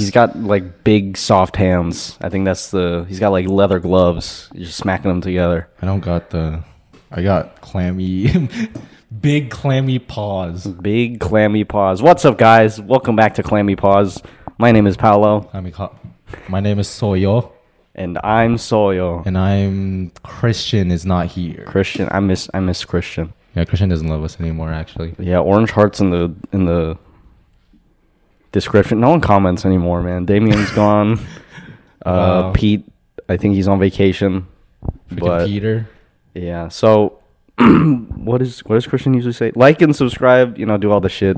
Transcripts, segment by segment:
he's got like big soft hands. I think that's the he's got like leather gloves. You're just smacking them together. I don't got the. I got clammy, big clammy paws. Big clammy paws. What's up, guys? Welcome back to Clammy Paws. My name is Paolo, I mean, my name is Soyo, and I'm Soyo. and I'm Christian is not here. Christian, I miss I miss Christian. Yeah, Christian doesn't love us anymore. Actually, Yeah, orange hearts in the in the description. No one comments anymore, man. Damien's gone. Uh, Wow. Pete, I think he's on vacation. freaking But Peter. yeah, so what is what does Christian usually say? Like and subscribe. You know, do all the shit.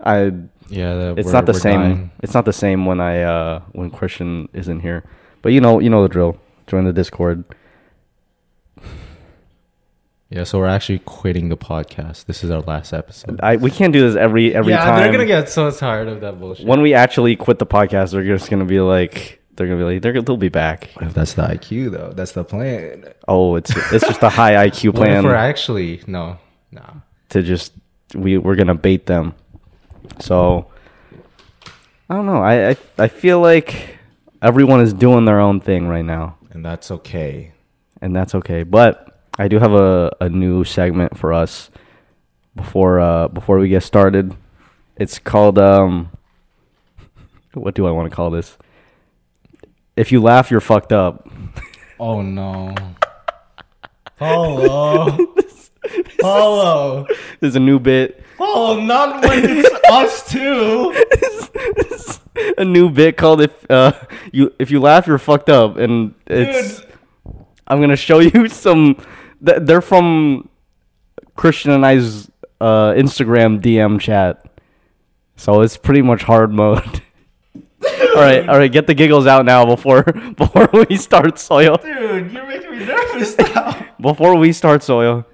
I. Yeah, It's not the same. dying. It's not the same when I uh when Christian isn't here. But you know, you know the drill. Join the Discord. Yeah, so we're actually quitting the podcast. This is our last episode. I we can't do this every every yeah, time. they're gonna get so tired of that bullshit. when we actually quit the podcast, they're just gonna be like, they're gonna be like, they're, they'll be back. What if that's the IQ though? That's the plan. Oh, it's it's just a high IQ What if plan we're actually no, no. to just we we're gonna bait them. So I don't know. I I, I feel like everyone is doing their own thing right now, And that's okay. and that's okay. But I do have a, a new segment for us before uh before we get started. It's called um what do I want to call this? If you laugh, you're fucked up. Oh no. Paulo. Paulo. There's a new bit. Oh, not when it's us too. a new bit called if uh you if you laugh you're fucked up and it's I'm gonna show you some th- they're from Christian and I's uh Instagram DM chat so it's pretty much hard mode all right all right get the giggles out now before before we start soil Dude, you're making me nervous now. before we start soil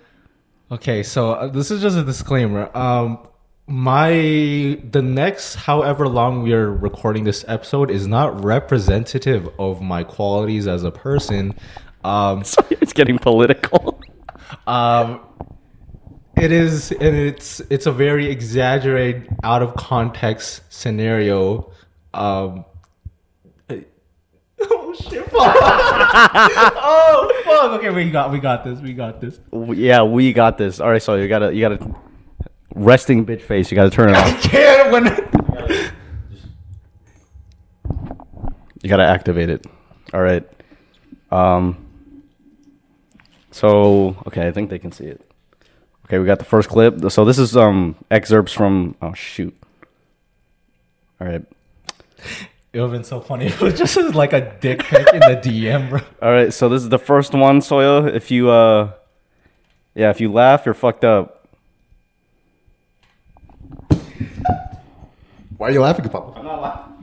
Okay, so uh, this is just a disclaimer. Um, my the next however long we are recording this episode is not representative of my qualities as a person. Um, sorry it's getting political um, it is, and it's it's a very exaggerated, out of context scenario. Um, oh shit! Fuck. oh fuck! Okay, we got we got this. We got this. yeah we got this all right so you gotta you gotta resting bitch face you gotta turn it off Can't when. You gotta activate it. All right. Um. So okay, I think they can see it. Okay, we got the first clip. So this is um excerpts from. Oh shoot. All right. It would have been so funny. It was just like a dick pic in the DM, bro. All right. So this is the first one, Soya. If you uh, yeah, if you laugh, you're fucked up. Why are you laughing about? I'm not laughing.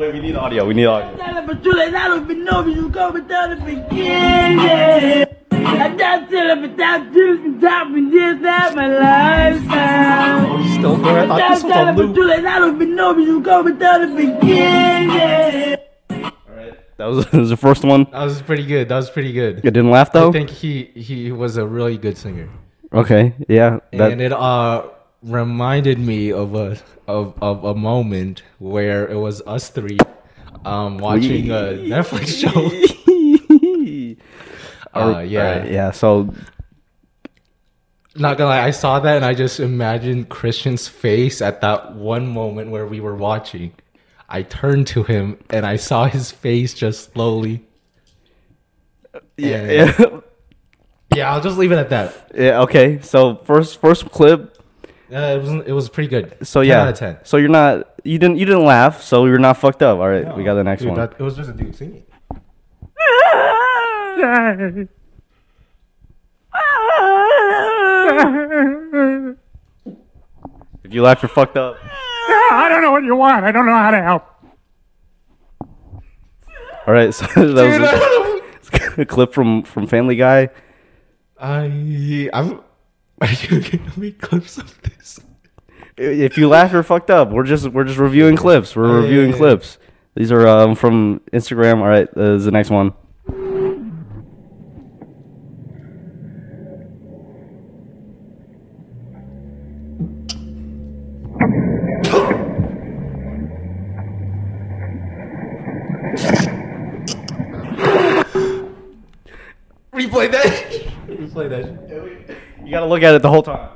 Wait, we need audio. We need audio. Dale, but you like, I don't even know if you go without it beginning. I got till I'm without juice top and just have my lifestyle. Still there? I thought this was Dale, on loop. I don't even know if you go without it beginning. That was, that was the first one. That was pretty good. That was pretty good. You didn't laugh though. I think he he was a really good singer, okay. Yeah. That, and it uh reminded me of a of of a moment where it was us three um watching a Netflix show. Uh, right, yeah. yeah. So Not gonna lie, I saw that and I just imagined Christian's face at that one moment where we were watching. I turned to him and I saw his face just slowly. yeah, And- yeah. Yeah, I'll just leave it at that. Yeah, okay. So first first clip. Uh, it was it was pretty good. So 10 yeah. out of ten. So you're not you didn't you didn't laugh, so you're not fucked up. All right, we got the next Dude, one. that- it was just a dude singing. If you laugh, you're fucked up. I don't know what you want. I don't know how to help. All right, so that was a, a clip from from Family Guy. I I'm. Are you gonna make clips of this? If you laugh, you're fucked up. We're just we're just reviewing clips. We're Oh, reviewing clips. These are um, from Instagram. All right, uh, this is the next one. play that. Let's play that. shit. You gotta look at it the whole time.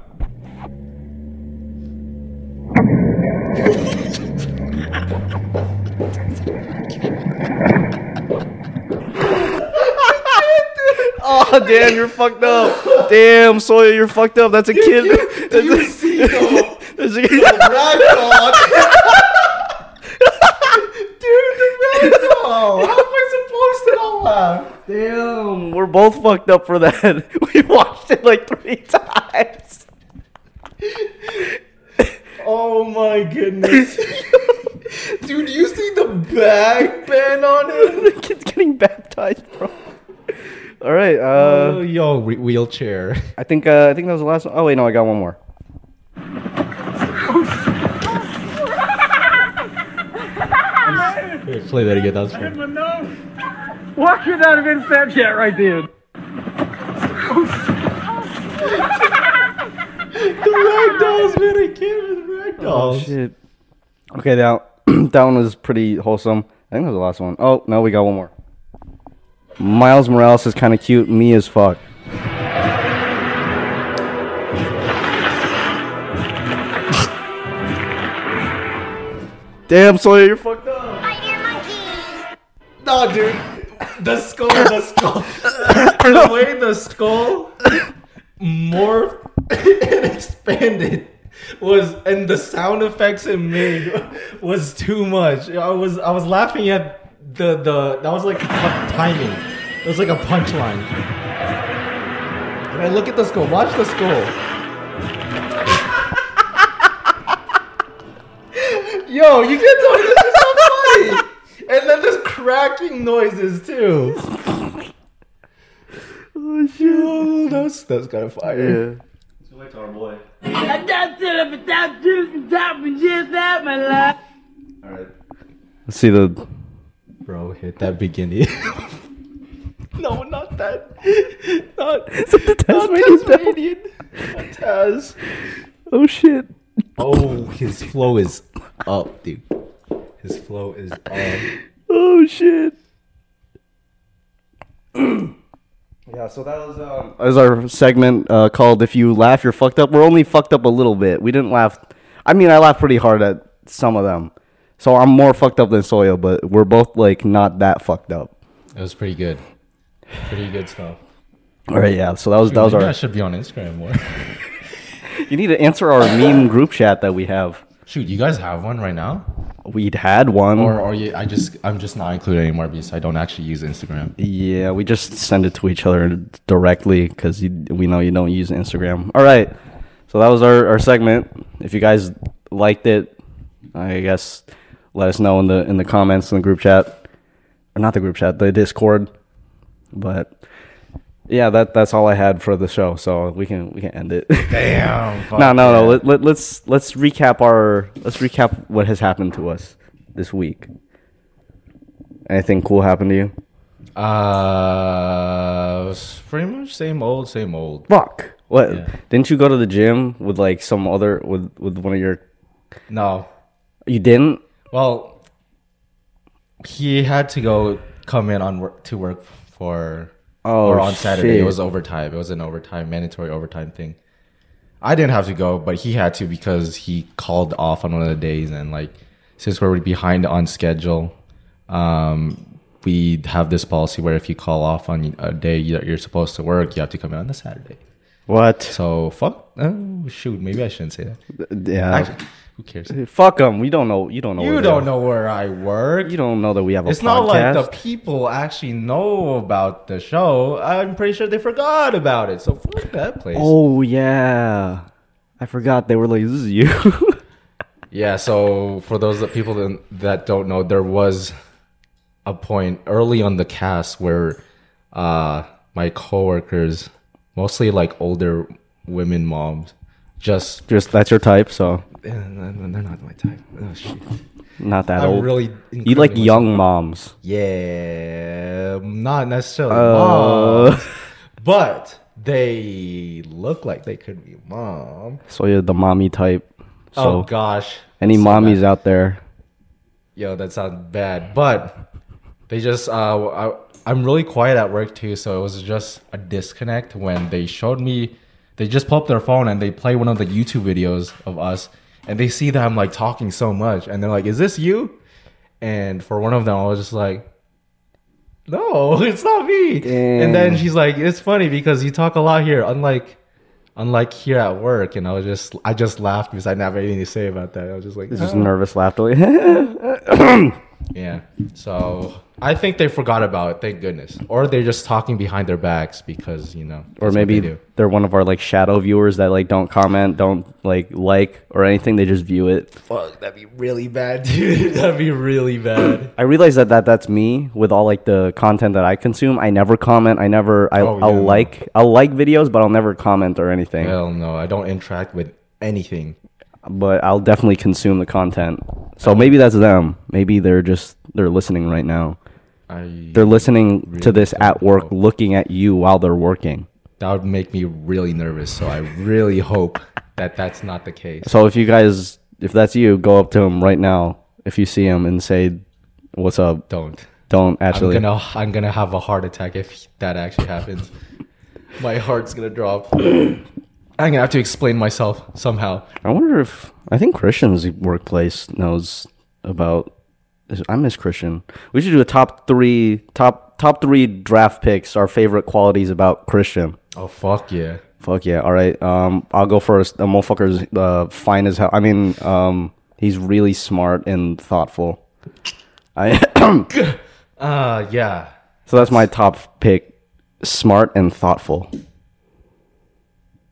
oh damn, you're fucked up. Damn, Sawyer, you're fucked up. That's a kid. Do you see the, That's a the ragdoll? Dude, the ragdoll. How am I supposed to not laugh? Damn, we're both fucked up for that. We watched it like three times. Oh my goodness. Dude, you see the back band on it? the kid's getting baptized, bro. All right. Oh, Uh, yo, re- wheelchair. I think uh, I think that was the last one. Oh wait, no, I got one more. Here, play that again. That was fun. My. Why could that have been Snapchat right there? The ragdolls, man. I can't with the Oh shit. Okay, that that one was pretty wholesome. I think that was the last one. Oh no, we got one more. Miles Morales is kind of cute. Me as fuck. Damn, Sawyer, you're fucked up. No, dude. The skull, the skull. the way the skull morphed and expanded was, and the sound effects it made was too much. I was, I was laughing at the, the, that was like timing. It was like a punchline. And I look at the skull. Watch the skull. Yo, you get those? This is so funny. And then there's cracking noises too. Oh Yo, oh, that's that's kind of fire. I done till I'm without juice and top and just out my life. Let's see the. Bro, hit that beginning. no, not that. Not, the not Tasmanian devil? Tasmanian. Not Taz. Oh shit. Oh, his flow is up, dude. His flow is up. Oh shit. yeah, so that was um that was our segment uh, called "If You Laugh, You're Fucked Up." We're only fucked up a little bit. We didn't laugh. I mean, I laughed pretty hard at some of them, so I'm more fucked up than Soya. But we're both like not that fucked up. It was pretty good. Pretty good stuff. All right, yeah. So that was that was Maybe I our. should be on Instagram more. You need to answer our meme group chat that we have. Shoot, you guys have one right now? We'd had one. Or or you, I just I'm just not included anymore because I don't actually use Instagram. Yeah, we just send it to each other directly because we know you don't use Instagram. All right, so that was our, our segment. If you guys liked it, I guess let us know in the in the comments in the group chat, or not the group chat, the Discord. But yeah, that that's all I had for the show. So we can we can end it. Damn. no, no, no. Let, let, let's let's recap our let's recap what has happened to us this week. Anything cool happened to you? Uh, pretty much same old, same old. Fuck. What? Yeah. Didn't you go to the gym with like some other with with one of your? No, You didn't. well, he had to go come in on work to work for Oh, or on Saturday. It was overtime. It was an overtime, mandatory overtime thing. I didn't have to go, but he had to because he called off on one of the days, and like since we're behind on schedule, um, we have this policy where if you call off on a day that you're supposed to work, you have to come in on the Saturday. What? So fuck. Oh shoot, maybe I shouldn't say that. Yeah. Actually, who cares? Fuck them. We don't know. You don't know. You where don't know where I work. You don't know that we have a It's podcast. not like the people actually know about the show. I'm pretty sure they forgot about it. So fuck that place. Oh yeah. I forgot they were like, "This is you." Yeah. So for those that people that, that don't know, there was a point early on the cast where uh, my coworkers, mostly like older women moms, just Just that's your type, so eh, they're not my type. Oh shit. not that I'm old. really you like young moms. Yeah, not necessarily Uh. moms, but they look like they could be mom. So you're the mommy type. So oh gosh, any mommies out there? Yo, that sounds bad, but They just uh, I, I'm really quiet at work too, so it was just a disconnect when they showed me. They just pull up their phone and they play one of the YouTube videos of us, and they see that I'm like talking so much, and they're like, "Is this you?" And for one of them, I was just like, "No, it's not me." And then she's like, "It's funny because you talk a lot here, unlike." Unlike here at work, and I was just, I just laughed because I didn't have anything to say about that. I was just like, It's just "Oh." nervous laughter. Yeah. So I think they forgot about it, thank goodness. Or they're just talking behind their backs because, you know. or maybe they they're one of our like shadow viewers that like don't comment, don't like like or anything. They just view it. Fuck, that'd be really bad, dude. that'd be really bad. I realize that, that that's me with all like the content that I consume. I never comment. I never. I, Oh, I'll yeah, like. I'll like videos, but I'll never comment or anything. Hell no, I don't interact with anything. But I'll definitely consume the content. So maybe that's them. Maybe they're just they're listening right now. I They're listening to this at work, know. looking at you while they're working. that would make me really nervous. So I really hope that that's not the case. So if you guys, if that's you, go up to him right now. If you see him and say, "What's up?" Don't. Don't actually. I'm gonna I'm gonna have a heart attack if that actually happens. My heart's gonna drop. I'm gonna have to explain myself somehow. I wonder if I think Christian's workplace knows about. I miss Christian. We should do a top three top top three draft picks. Our favorite qualities about Christian. Oh fuck yeah. Fuck yeah! All right, um, I'll go first. The motherfucker's uh, fine as hell. I mean, um, he's really smart and thoughtful. I Uh yeah. so that's my top pick. Smart and thoughtful.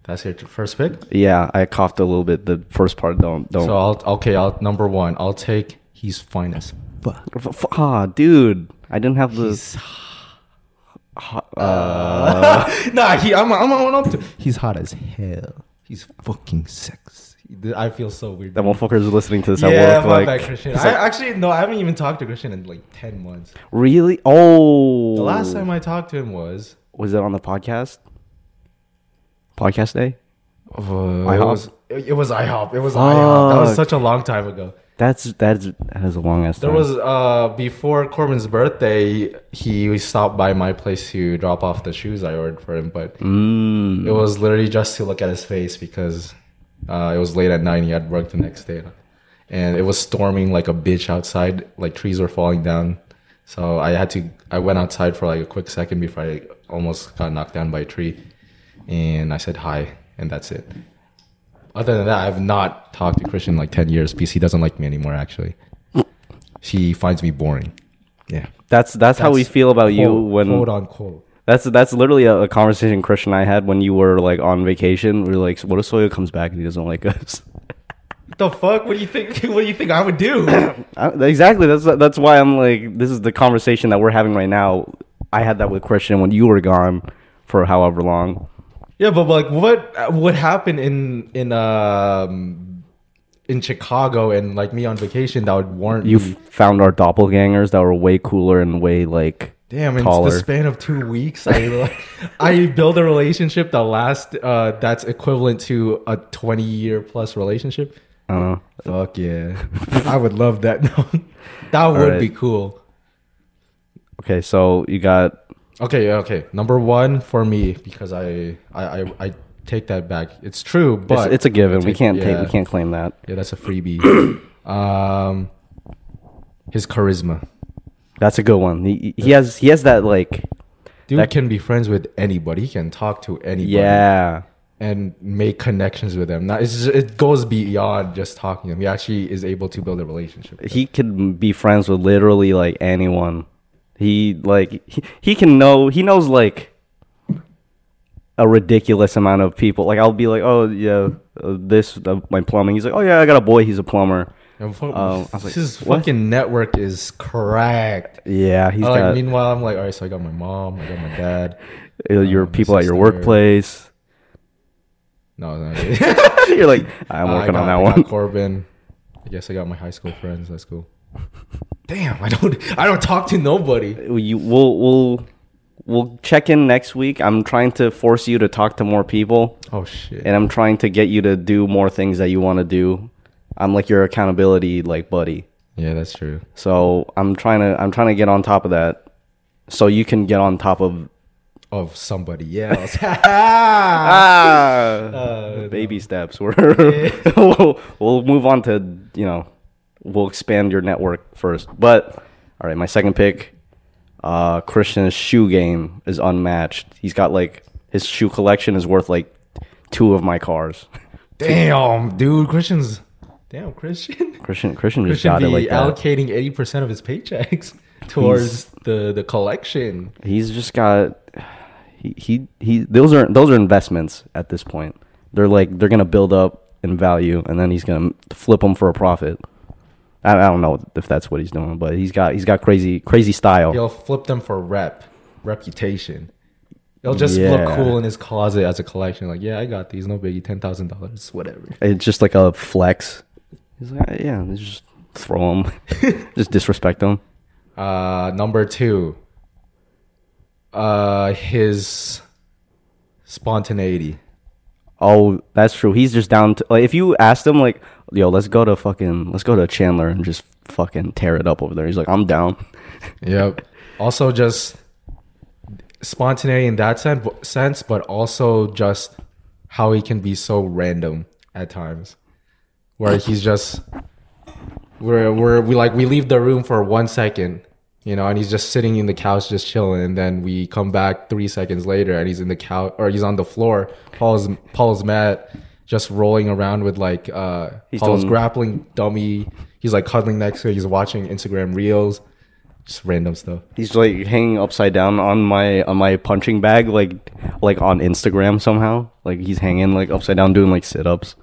That's your first pick. Yeah, I coughed a little bit. The first part don't don't. So I'll okay. I'll number one. I'll take. He's fine as fuck. F- f- ah, dude, I didn't have the. nah, he. I'm. I'm on up to. He's hot as hell. He's fucking sexy. I feel so weird. That is listening to this yeah, at work. my Like, bad, Christian. I like, actually no. I haven't even talked to Christian in like ten months. really? Oh, The last time I talked to him was. was it on the podcast? Podcast day. Uh, it was. It was IHOP. It was IHOP. That was Fuck. such a long time ago. That's that's that is a long ass. There time. was uh before Corbin's birthday, he stopped by my place to drop off the shoes I ordered for him, but Mm. it was literally just to look at his face because uh, it was late at night and he had work the next day. And it was storming like a bitch outside, like trees were falling down. So I had to I went outside for like a quick second before I almost got knocked down by a tree. And I said hi and that's it. Other than that, I've not talked to Christian like 10 years because he doesn't like me anymore actually. She finds me boring. Yeah. That's that's how we feel about you when quote unquote. that's that's literally a, a conversation Christian and I had when you were like on vacation. We were like, what if Soya comes back and he doesn't like us? The fuck? What do you think? What do you think I would do? Exactly. That's that's why I'm like, this is the conversation that we're having right now. I had that with Christian when you were gone for however long. Yeah, but like, what what happened in in um in Chicago and like me on vacation that would warrant You me? found our doppelgangers that were way cooler and way like Damn, in taller. the span of two weeks, I like, I build a relationship that lasts uh that's equivalent to a twenty year plus relationship. I don't know. Fuck yeah, I would love that. that would right. be cool. Okay, so you got Okay, yeah, okay. Number one for me because I I I, I take that back. It's true, but it's a given. we can't take, we can't claim that. Yeah, that's a freebie. um, his charisma. That's a good one. He, he has he has that like Dude That- can be friends with anybody. He can talk to anybody. yeah. And make connections with them. Now, it's just, it goes beyond just talking to them. He actually is able to build a relationship. He could be friends with literally like anyone. He like he, he can know he knows like a ridiculous amount of people. Like I'll be like, "Oh, yeah, uh, this uh, my plumbing." He's like, "Oh yeah, I got a boy, he's a plumber." Um, I was like, his what? fucking network is cracked. Yeah, he's Uh, like, got meanwhile, I'm like, all right, so I got my mom, I got my dad. uh, your um, people at your workplace. No, no. You're like, I'm Uh, working got- on that I one. Corbin. I guess I got my high school friends. That's cool. Damn, I don't. I don't talk to nobody. You we'll we'll we'll check in next week. I'm trying to force you to talk to more people. Oh shit. and I'm trying to get you to do more things that you want to do. I'm like your accountability like buddy. Yeah, that's true. So I'm trying to I'm trying to get on top of that, so you can get on top of Of somebody else. ah Uh, baby steps. We're we'll, we'll move on to you know we'll expand your network first. But all right, my second pick, uh, Christian's shoe game is unmatched. He's got like his shoe collection is worth like two of my cars. Damn, dude, Christian's. Damn, Christian. Christian Christian just Christian got it like that. allocating eighty percent of his paychecks towards the the collection. He's just got he, he he those are those are investments at this point. They're like they're gonna build up in value and then he's gonna flip them for a profit. I, I don't know if that's what he's doing, but he's got he's got crazy crazy style. He'll flip them for rep, reputation. He'll just Yeah. look cool in his closet as a collection. Like, yeah, I got these. No biggie. Ten thousand dollars. Whatever. It's just like a flex. He's like "Ah, yeah, just throw them, just disrespect them. Uh, number two. Uh, his spontaneity. Oh, that's true. He's just down to like if you asked him like, yo, let's go to fucking let's go to Chandler and just fucking tear it up over there. He's like, I'm down. Yep. also, just spontaneity in that sen- sense, but also just how he can be so random at times, where he's just where where we like we leave the room for one second, you know, and he's just sitting in the couch just chilling, and then we come back three seconds later, and he's in the couch or he's on the floor. Paul's Paul's mat, just rolling around with like uh He's Paul's doing- grappling dummy. He's like cuddling next to. He's watching Instagram reels, just random stuff. He's like hanging upside down on my on my punching bag, like like on Instagram somehow. Like he's hanging like upside down doing like sit ups.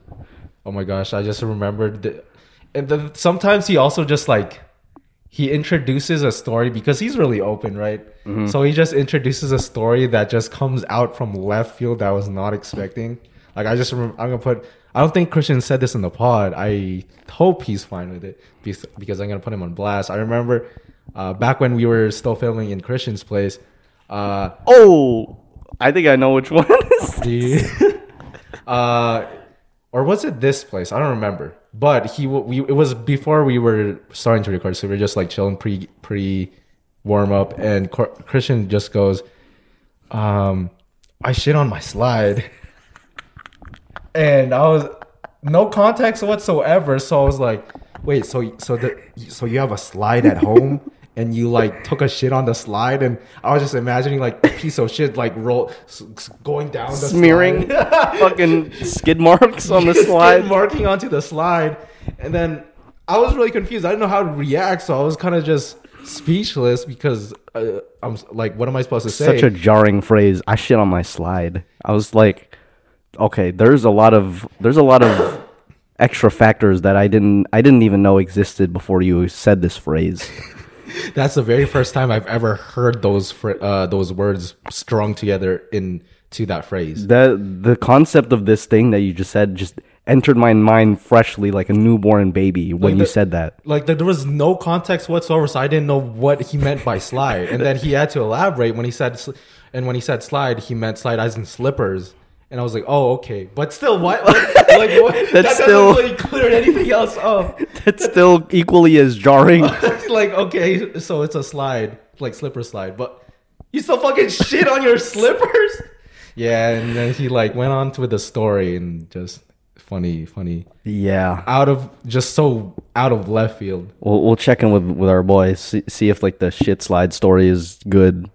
Oh my gosh, I just remembered. The, and then sometimes he also just like he introduces a story because he's really open, right? So he just introduces a story that just comes out from left field that I was not expecting. Like I just remember, I'm gonna put. I don't think Christian said this in the pod. I hope he's fine with it because, I'm gonna put him on blast. I remember uh, back when we were still filming in Christian's place. Uh, Oh, I think I know which one. the uh or was it this place? I don't remember. But he we it was before we were starting to record so we were just like chilling pre pre warm up. And Cor- christian just goes um i shit on my slide. And i was no context whatsoever. So i was like wait so so the so you have a slide at home and you like took a shit on the slide and i was just imagining like a piece of shit like roll going down the Smearing fucking skid marks on the Skid slide. marking onto the slide and then i was really confused i didn't know how to react so i was kind of just speechless because uh, i'm like what am i supposed to say Such a jarring phrase. I shit on my slide. I was like, okay, there's a lot of there's a lot of extra factors that I didn't I didn't even know existed before you said this phrase. That's the very first time I've ever heard those fr- uh, those words strung together into that phrase. the the concept of this thing that you just said just entered my mind freshly like a newborn baby when Like you said that. Like there there was no context whatsoever, so I didn't know what he meant by slide. And then he had to elaborate when he said, and when he said slide, he meant slide as in slippers. And I was like, oh, okay. But still, what? Like, like what? that doesn't still- really clear anything else up. That's still equally as jarring. like, okay, so it's a slide, like slipper slide, but you still fucking shit on your slippers. Yeah, and then he like went on to the story and just funny, funny, yeah. out of just so out of left field. We'll, we'll check in with, with our boys, see, see if like the shit slide story is good.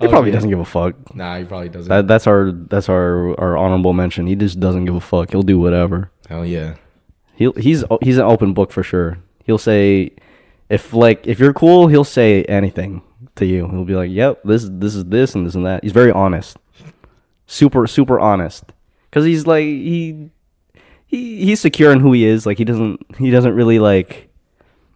He probably yeah. doesn't give a fuck. Nah, he probably doesn't. That, that's our that's our, our honorable mention. He just doesn't give a fuck. He'll do whatever. Hell yeah. He'll he's he's an open book for sure. He'll say if like if you're cool, he'll say anything to you. He'll be like, "Yep, this this is this and this and that." He's very honest. Super super honest. Cuz he's like he he he's secure in who he is. Like he doesn't he doesn't really like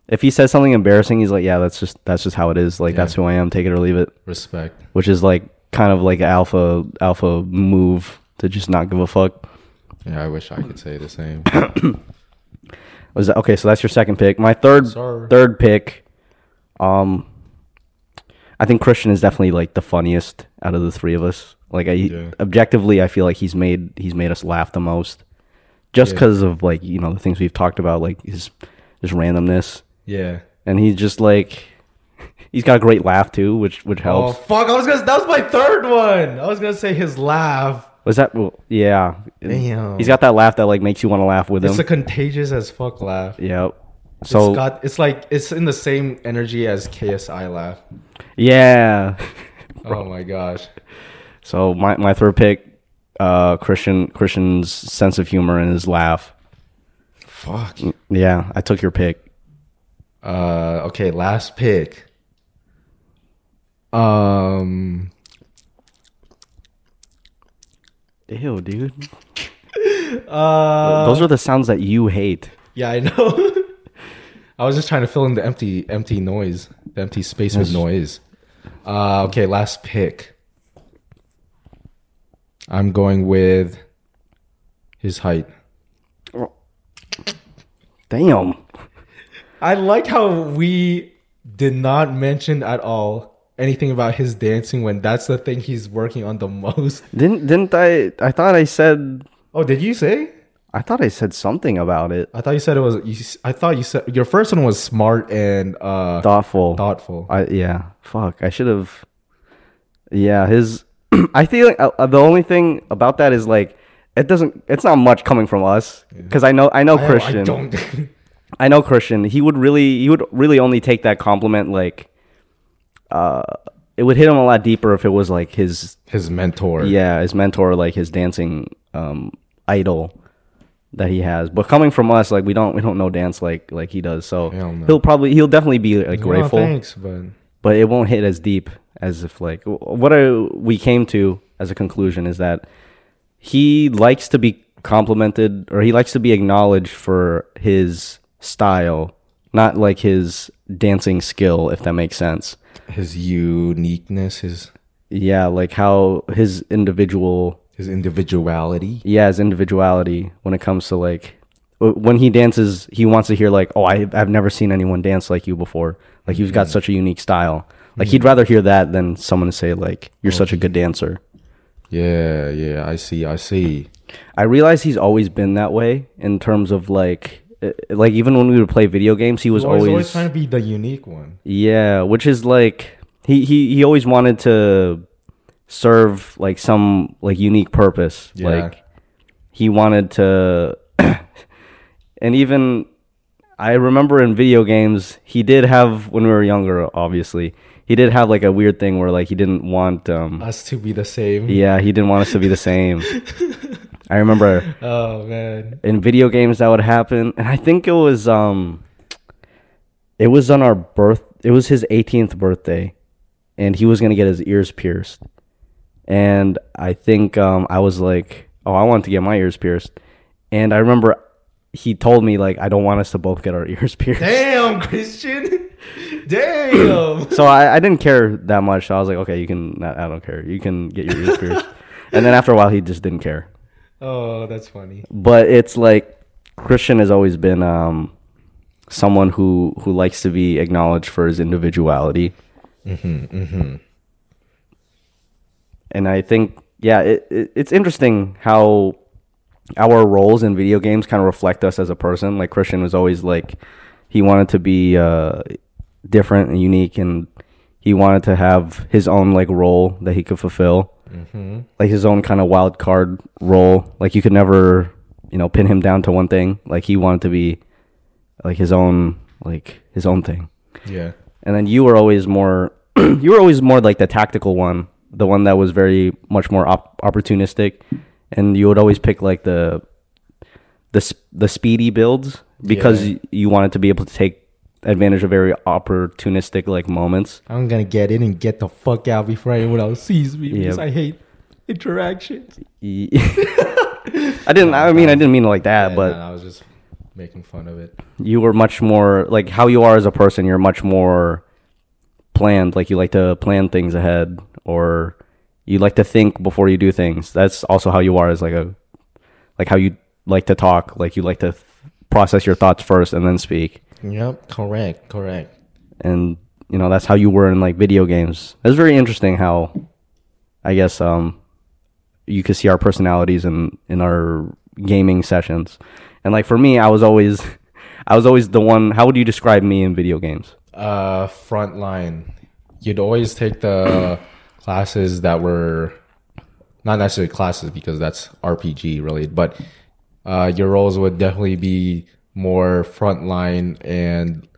if he says something embarrassing, he's like, "Yeah, that's just that's just how it is. Like that's who I am. Take it or leave it." Respect. Which is like kind of like an alpha alpha move to just not give a fuck. Yeah, I wish I could say the same. Was that okay? So that's your second pick. My third Sir. third pick, um, I think Christian is definitely like the funniest out of the three of us. Like I Yeah. objectively, I feel like he's made he's made us laugh the most. just Yeah. because of like you know the things we've talked about, like his his randomness, Yeah. and he's just like he's got a great laugh too, which which helps. Oh fuck! I was gonna. That was my third one. I was gonna say his laugh. Was that? Well, yeah. Damn. He's got that laugh that like makes you want to laugh with It's him. It's a contagious as fuck laugh. yep. So it's got. It's like it's in the same energy as KSI laugh. yeah. Oh my gosh. So my my third pick, uh, Christian Christian's sense of humor and his laugh. Fuck. Yeah, I took your pick. Uh. Okay. Last pick. Um. Ew, dude. Uh. Those are the sounds that you hate. Yeah, I know. I was just trying to fill in the empty, empty noise, the empty space with noise. Uh, okay, last pick. I'm going with his height. Damn. I like how we did not mention at all anything about his dancing when that's the thing he's working on the most. Didn't didn't I? I thought I said. Oh, did you say? I thought I said something about it. I thought you said it was. You, I thought you said your first one was smart and uh, Thoughtful. thoughtful. I yeah. Fuck. I should have. Yeah, his. I feel like uh, the only thing about that is like it doesn't. It's not much coming from us because I know I know I- Christian. I don't. I know Christian. He would really, he would really only take that compliment like, uh, it would hit him a lot deeper if it was like his, his mentor. yeah, his mentor, like his dancing, um, idol that he has. But coming from us, like we don't, we don't know dance like like he does. So no. he'll probably, he'll definitely be like grateful, thanks, but but it won't hit as deep as if like what I, we came to as a conclusion is that he likes to be complimented or he likes to be acknowledged for his style, not like his dancing skill, if that makes sense. his uniqueness, his Yeah, like how his individual, his individuality. yeah, his individuality when it comes to like when he dances, he wants to hear like, "Oh, I, I've never seen anyone dance like you before. Like you've got such a unique style." Like he'd rather hear that than someone say like, "You're such a good dancer." Yeah, yeah, I see, I see. I realize he's always been that way in terms of like, uh, like even when we would play video games, he was always, always trying to be the unique one. yeah, which is like he he he always wanted to serve like some like unique purpose. Yeah. Like he wanted to, and even I remember in video games he did have when we were younger. Obviously, he did have like a weird thing where like he didn't want um Us to be the same. yeah he didn't want us to be the same. I remember Oh man. in video games that would happen and i think it was um it was on our birth it was his 18th birthday and he was gonna get his ears pierced. And i think um i was like oh i want to get my ears pierced. And i remember he told me like i don't want us to both get our ears pierced. Damn, Christian. Damn. so I, I didn't care that much. So i was like okay you can i don't care. You can get your ears pierced. And then after a while he just didn't care oh, that's funny. but it's like Christian has always been um, someone who who likes to be acknowledged for his individuality. Mm-hmm, And I think, yeah, it, it, it's interesting how our roles in video games kind of reflect us as a person. Like Christian was always like he wanted to be uh, different and unique, and he wanted to have his own like role that he could fulfill, Mm-hmm. like his own kind of wild card role. Like you could never, you know, pin him down to one thing. Like he wanted to be like his own, like his own thing. Yeah. And then you were always more, you were always more like the tactical one, the one that was very much more op- opportunistic, and you would always pick like the, the the speedy builds because Yeah. you wanted to be able to take advantage of very opportunistic like moments. I'm gonna get in and get the fuck out before anyone else sees me because. I hate interactions. I didn't. I mean, I didn't mean it like that, Yeah, but no, I was just making fun of it. you were much more like how you are as a person. You're much more planned. Like you like to plan things ahead, or you like to think before you do things. That's also how you are as like a like how you like to talk. Like you like to th- process your thoughts first and then speak. Yep. Correct. Correct. And you know that's how you were in like video games. It's very interesting how I guess um you could see our personalities in in our gaming sessions. And like for me, I was always I was always the one how would you describe me in video games? uh front line you'd always take the classes that were not necessarily classes because that's rpg related but uh your roles would definitely be more front line and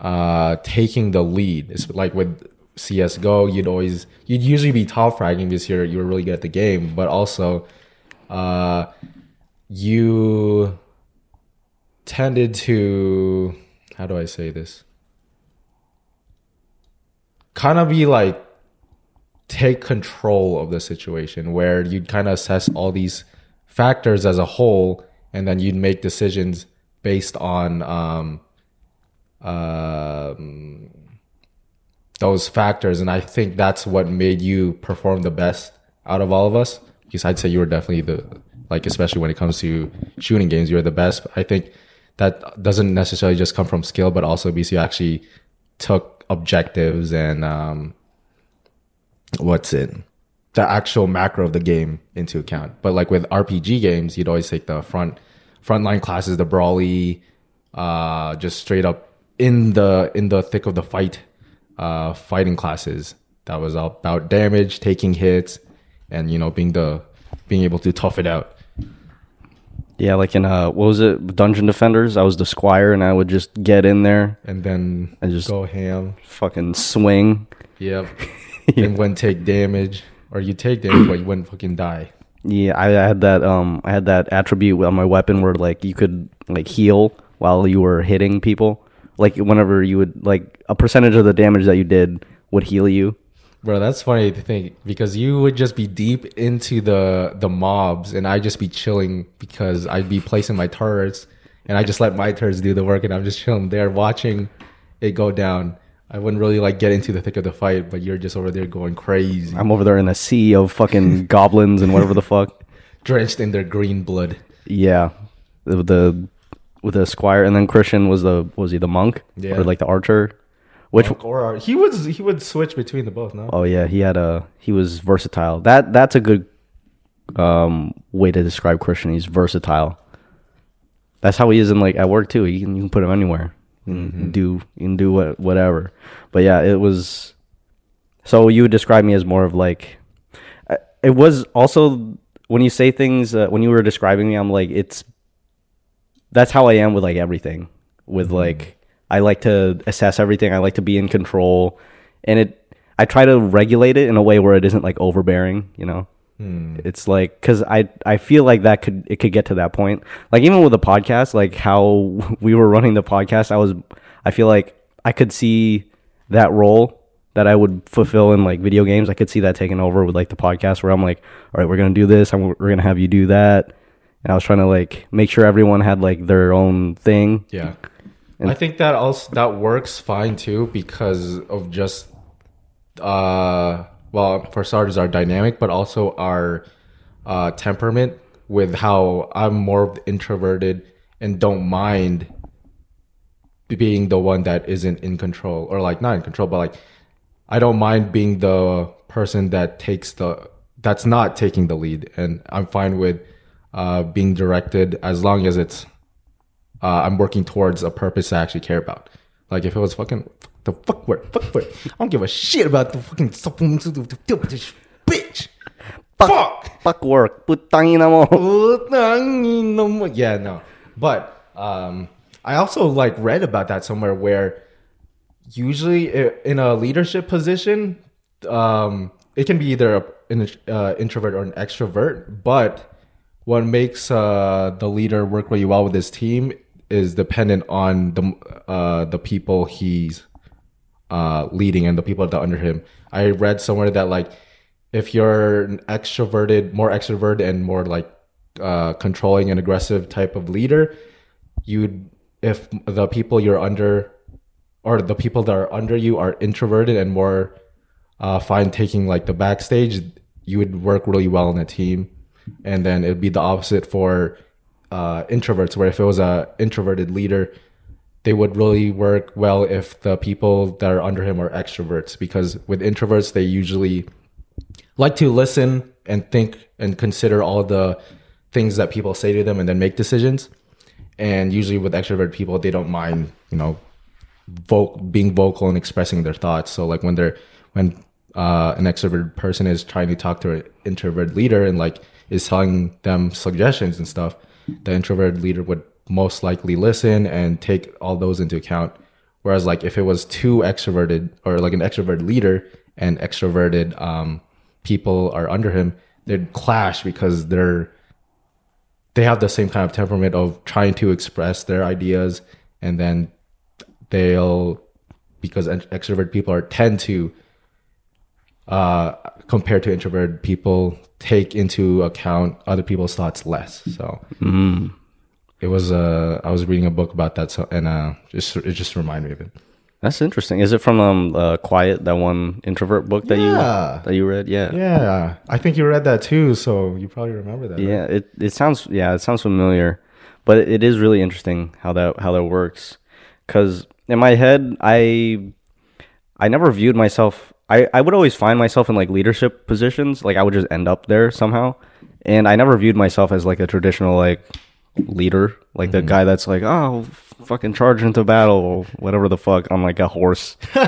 uh taking the lead. It's like with csgo you'd always you'd usually be top fragging because you're you're really good at the game but also uh you tended to how do i say this? Kind of be like take control of the situation where you'd kind of assess all these factors as a whole and then you'd make decisions based on um, um, those factors. And i think that's what made you perform the best out of all of us. Because i'd say you were definitely the like especially when it comes to shooting games you're the best. I think that doesn't necessarily just come from skill but also because you actually took objectives and um, what's it the actual macro of the game into account. But like with rpg games you'd always take the front frontline classes the brawly uh just straight up in the in the thick of the fight uh fighting classes that was all about damage taking hits and you know being the being able to tough it out Yeah, like in uh what was it? Dungeon Defenders. I was the squire and I would just get in there, and then I just- go ham fucking swing. yep and wouldn't take damage or you take damage but you wouldn't fucking die Yeah, I, I had that um I had that attribute on my weapon where like you could like heal while you were hitting people. Like whenever you would like a percentage of the damage that you did would heal you. Bro, that's funny to think because you would just be deep into the the mobs and I'd just be chilling because I'd be placing my turrets and I just let my turrets do the work and I'm just chilling there watching it go down. I wouldn't really like get into the thick of the fight, but you're just over there going crazy, I'm over there in a sea of fucking goblins and whatever the fuck. drenched in their green blood. Yeah, with the with the squire, and then Christian was the was he the monk Yeah. or like the archer? Which Or he was he would switch between the both, no? oh yeah, he had a he was versatile. That that's a good um way to describe Christian. He's versatile. That's how he is in like at work too. You can you can put him anywhere. You can do you can do what whatever. But yeah, it was. So you would describe me as more of like, it was also when you say things uh, when you were describing me, I'm like it's. That's how I am with like everything. With like, I like to assess everything. I like to be in control, and it. I try to regulate it in a way where it isn't like overbearing. You know. It's like because I I feel like that could it could get to that point. Like even with the podcast, like how we were running the podcast, I was I feel like I could see that role that I would fulfill in like video games. I could see that taking over with like the podcast where I'm like, all right, we're gonna do this, and we're gonna have you do that. And I was trying to like make sure everyone had like their own thing. Yeah. I think that also that works fine too because of just uh well for starters our dynamic but also our uh temperament with how I'm more introverted and don't mind being the one that isn't in control or like not in control but like I don't mind being the person that takes the that's not taking the lead and I'm fine with uh being directed as long as it's uh, I'm working towards a purpose I actually care about. Like if it was fucking the fuck word, fuck word, I don't give a shit about the fucking bitch. Fuck. Fuck work, putangina mo. Yeah, no. But um, I also like read about that somewhere where usually in a leadership position, um, it can be either an uh, introvert or an extrovert. But what makes uh, the leader work really well with his team is dependent on the uh, the people he's uh, leading and the people that are under him. I read somewhere that like if you're an extroverted, more extroverted and more like uh, controlling and aggressive type of leader, you'd if the people you're under or the people that are under you are introverted and more uh, fine taking like the backstage, you would work really well in a team. And then it'd be the opposite for uh, introverts, where if it was a introverted leader, they would really work well if the people that are under him are extroverts. Because with introverts, they usually like to listen and think and consider all the things that people say to them and then make decisions. And usually with extrovert people, they don't mind, you know, being vocal and expressing their thoughts. So like when they're when uh, an extrovert person is trying to talk to an introvert leader and like is telling them suggestions and stuff, the introvert leader would most likely listen and take all those into account. Whereas like if it was too extroverted or like an extrovert leader and extroverted um, people are under him, they'd clash because they're they have the same kind of temperament of trying to express their ideas and then they'll because ex- extrovert people are tend to uh compared to introvert people take into account other people's thoughts less so it was uh i was reading a book about that so and uh just it just reminded me of it That's interesting. Is it from um uh, Quiet, that one introvert book that Yeah. you that you read? Yeah. yeah i think you read that too so you probably remember that right? Yeah, it it sounds yeah, it sounds familiar, but it is really interesting how that how that works. Cuz in my head, I I never viewed myself I I would always find myself in like leadership positions, like I would just end up there somehow. And I never viewed myself as like a traditional like leader, like the guy that's like, "Oh, fucking charge into battle or whatever the fuck on like a horse."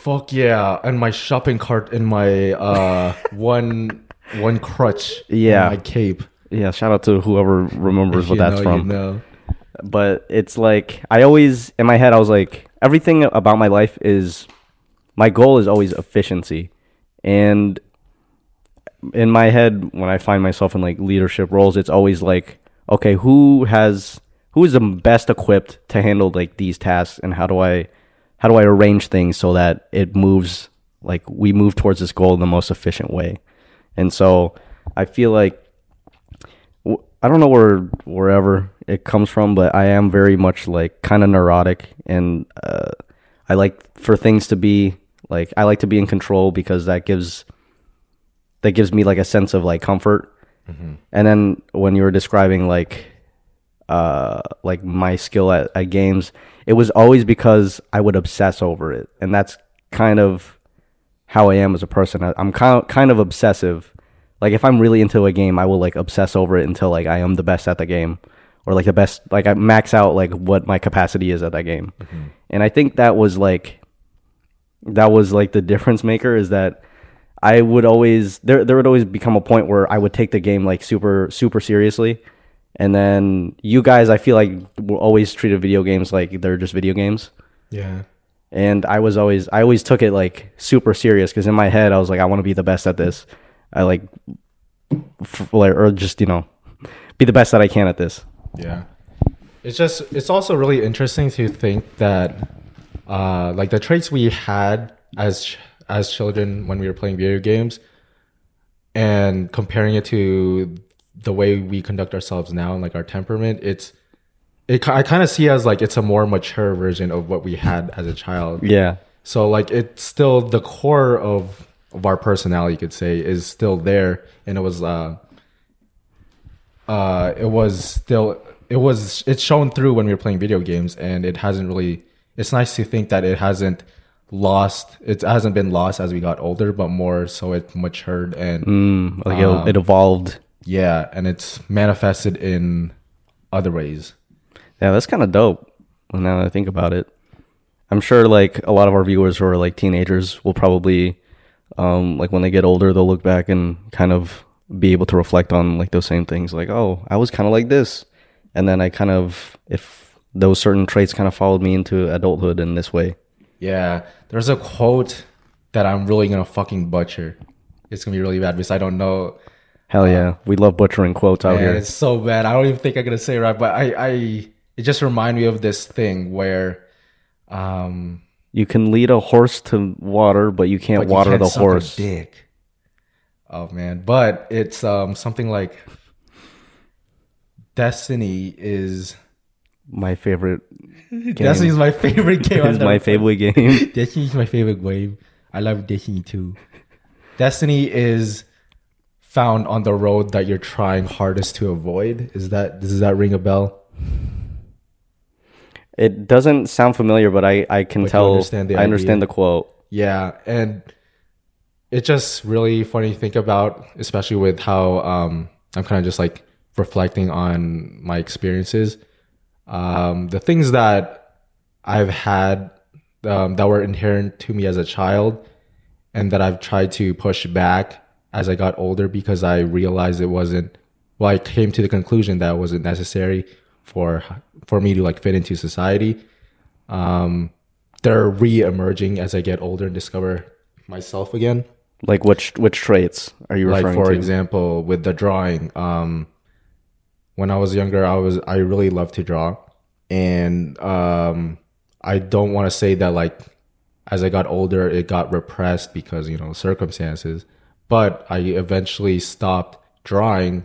fuck yeah and my shopping cart and my uh one one crutch Yeah. my cape yeah, shout out to whoever remembers what that's know, from. you know. but it's like I always in my head I was like everything about my life is my goal is always efficiency and in my head when I find myself in like leadership roles it's always like okay who has who is the best equipped to handle like these tasks and how do I how do I arrange things so that it moves like we move towards this goal in the most efficient way and so I feel like I don't know where wherever it comes from, but I am very much like kind of neurotic, and uh, I like for things to be like I like to be in control because that gives that gives me like a sense of like comfort. And then when you were describing like uh like my skill at, at games, it was always because I would obsess over it, and that's kind of how I am as a person. I, I'm kind of, kind of obsessive. Like if I'm really into a game, I will like obsess over it until like I am the best at the game, or like the best. Like I max out like what my capacity is at that game, and I think that was like that was like the difference maker is that I would always there there would always become a point where I would take the game like super super seriously. And then you guys I feel like always treated video games like they're just video games yeah and I was always I always took it like super serious because in my head I was like I want to be the best at this. I like, f- like or just you know, be the best that I can at this. Yeah. It's just it's also really interesting to think that uh like the traits we had as as children when we were playing video games and comparing it to the way we conduct ourselves now and like our temperament it's it I kind of see as like it's a more mature version of what we had as a child. Yeah, So like it's still the core of of our personality, you could say, is still there, and it was uh uh it was still it was it's shown through when we were playing video games, and it hasn't really. It's nice to think that it hasn't lost. It hasn't been lost as we got older, but more so it matured and mm, like it, it evolved. yeah, and it's manifested in other ways. Yeah, that's kind of dope. Now that I think about it, I'm sure like a lot of our viewers who are like teenagers will probably, um, like when they get older, they'll look back and kind of be able to reflect on like those same things. Like, oh, I was kind of like this, and then I kind of if those certain traits kind of followed me into adulthood in this way. Yeah, there's a quote that I'm really gonna fucking butcher. It's gonna be really bad because I don't know. Hell yeah, we love butchering quotes out here. it's so bad. I don't even think I'm gonna say it right, but I, I, it just remind me of this thing where, um, You can lead a horse to water, but you can't but you water can't the horse. Dick. Oh man, but it's um something like Destiny is My favorite game Destiny is my favorite game. Never my favorite game. Destiny is my favorite game. I love Destiny too. Destiny is found on the road that you're trying hardest to avoid. Is that does that ring a bell? It doesn't sound familiar, but I, I can tell. understand I understand the quote. Yeah, and it's just really funny to think about, especially with how um, I'm kind of just like reflecting on my experiences. Um, the things that I've had um, that were inherent to me as a child and that I've tried to push back as I got older because I realized it wasn't well I came to the conclusion that it wasn't necessary for for me to like fit into society. Um they're re-emerging as I get older and discover myself again. Like which which traits are you like referring for to? example with the drawing um when i was younger i was i really loved to draw and um i don't want to say that like as i got older it got repressed because you know circumstances but i eventually stopped drawing.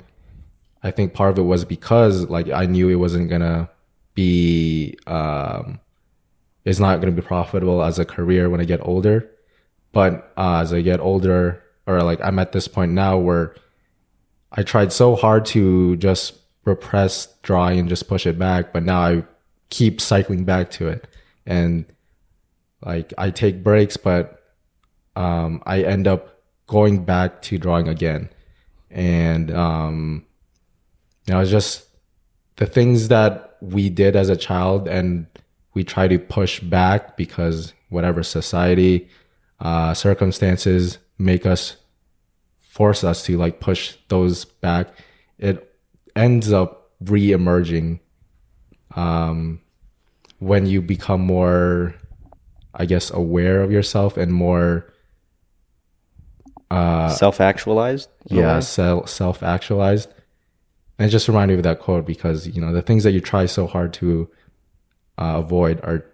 I think part of it was because like i knew it wasn't gonna be um it's not gonna be profitable as a career when i get older. But uh, as I get older, or like I'm at this point now where I tried so hard to just repress drawing and just push it back, but now I keep cycling back to it, and like I take breaks, but um, I end up going back to drawing again, and um, you know, it's just the things that we did as a child, and we try to push back because whatever society uh, circumstances make us force us to like push those back it ends up re-emerging um, when you become more i guess aware of yourself and more uh, Self actualized? yeah self self actualized and it just reminded me of that quote because you know the things that you try so hard to uh, avoid are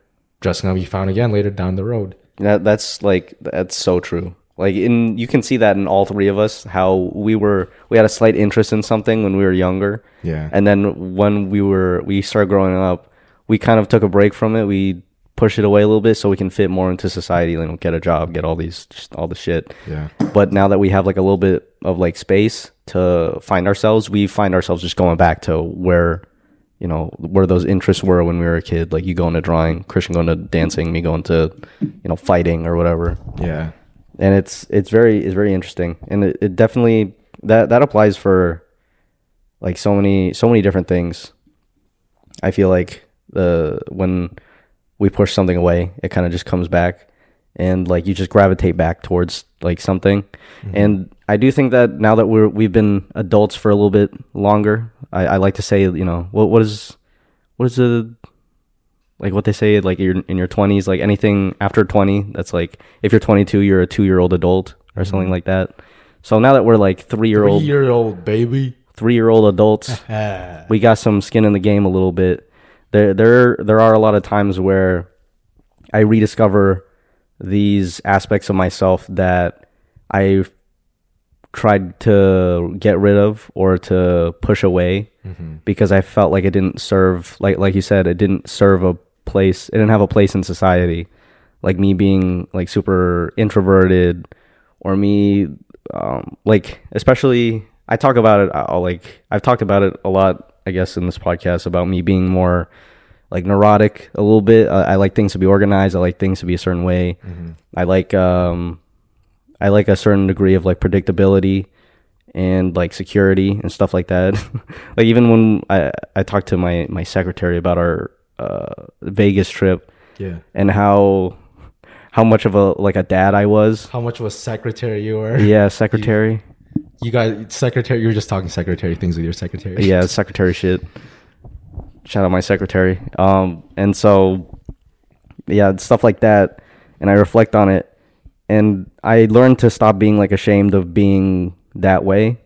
just gonna be found again later down the road That that's like that's so true. Like in you can see that in all three of us how we were we had a slight interest in something when we were younger. Yeah. And then when we were we started growing up, we kind of took a break from it. We pushed it away a little bit so we can fit more into society, you know, get a job, get all these just all the shit. Yeah. But now that we have like a little bit of like space to find ourselves, we find ourselves just going back to where you know where those interests were when we were a kid. Like you going to drawing, Christian going to dancing, me going to you know fighting or whatever. Yeah. And it's it's very it's very interesting, and it, it definitely that that applies for like so many so many different things. I feel like the when we push something away, it kind of just comes back, and like you just gravitate back towards like something. Mm-hmm. And I do think that now that we're we've been adults for a little bit longer, I, I like to say you know what what is what is the like what they say like you're in your 20s like anything after 20 that's like if you're 22 you're a two year old adult or mm-hmm. something like that. So now that we're like three year old year old baby. three year old adults we got some skin in the game a little bit. There there there are a lot of times where i rediscover these aspects of myself that i tried to get rid of or to push away mm-hmm. because i felt like it didn't serve like like you said it didn't serve a place it didn't have a place in society. Like me being like super introverted or me um, like especially i talk about it I'll, like i've talked about it a lot i guess in this podcast about me being more like neurotic a little bit. Uh, i like things to be organized. I like things to be a certain way. I like um i like a certain degree of like predictability and like security and stuff like that. Like even when i i talked to my my secretary about our uh vegas trip Yeah. and how how much of a like a dad I was. How much of a secretary you were? Yeah, secretary. You guys, secretary. You were just talking secretary things with your secretary. Yeah, secretary shit. Shout out my secretary. Um, and so yeah, stuff like that, and I reflect on it, and I learned to stop being like ashamed of being that way.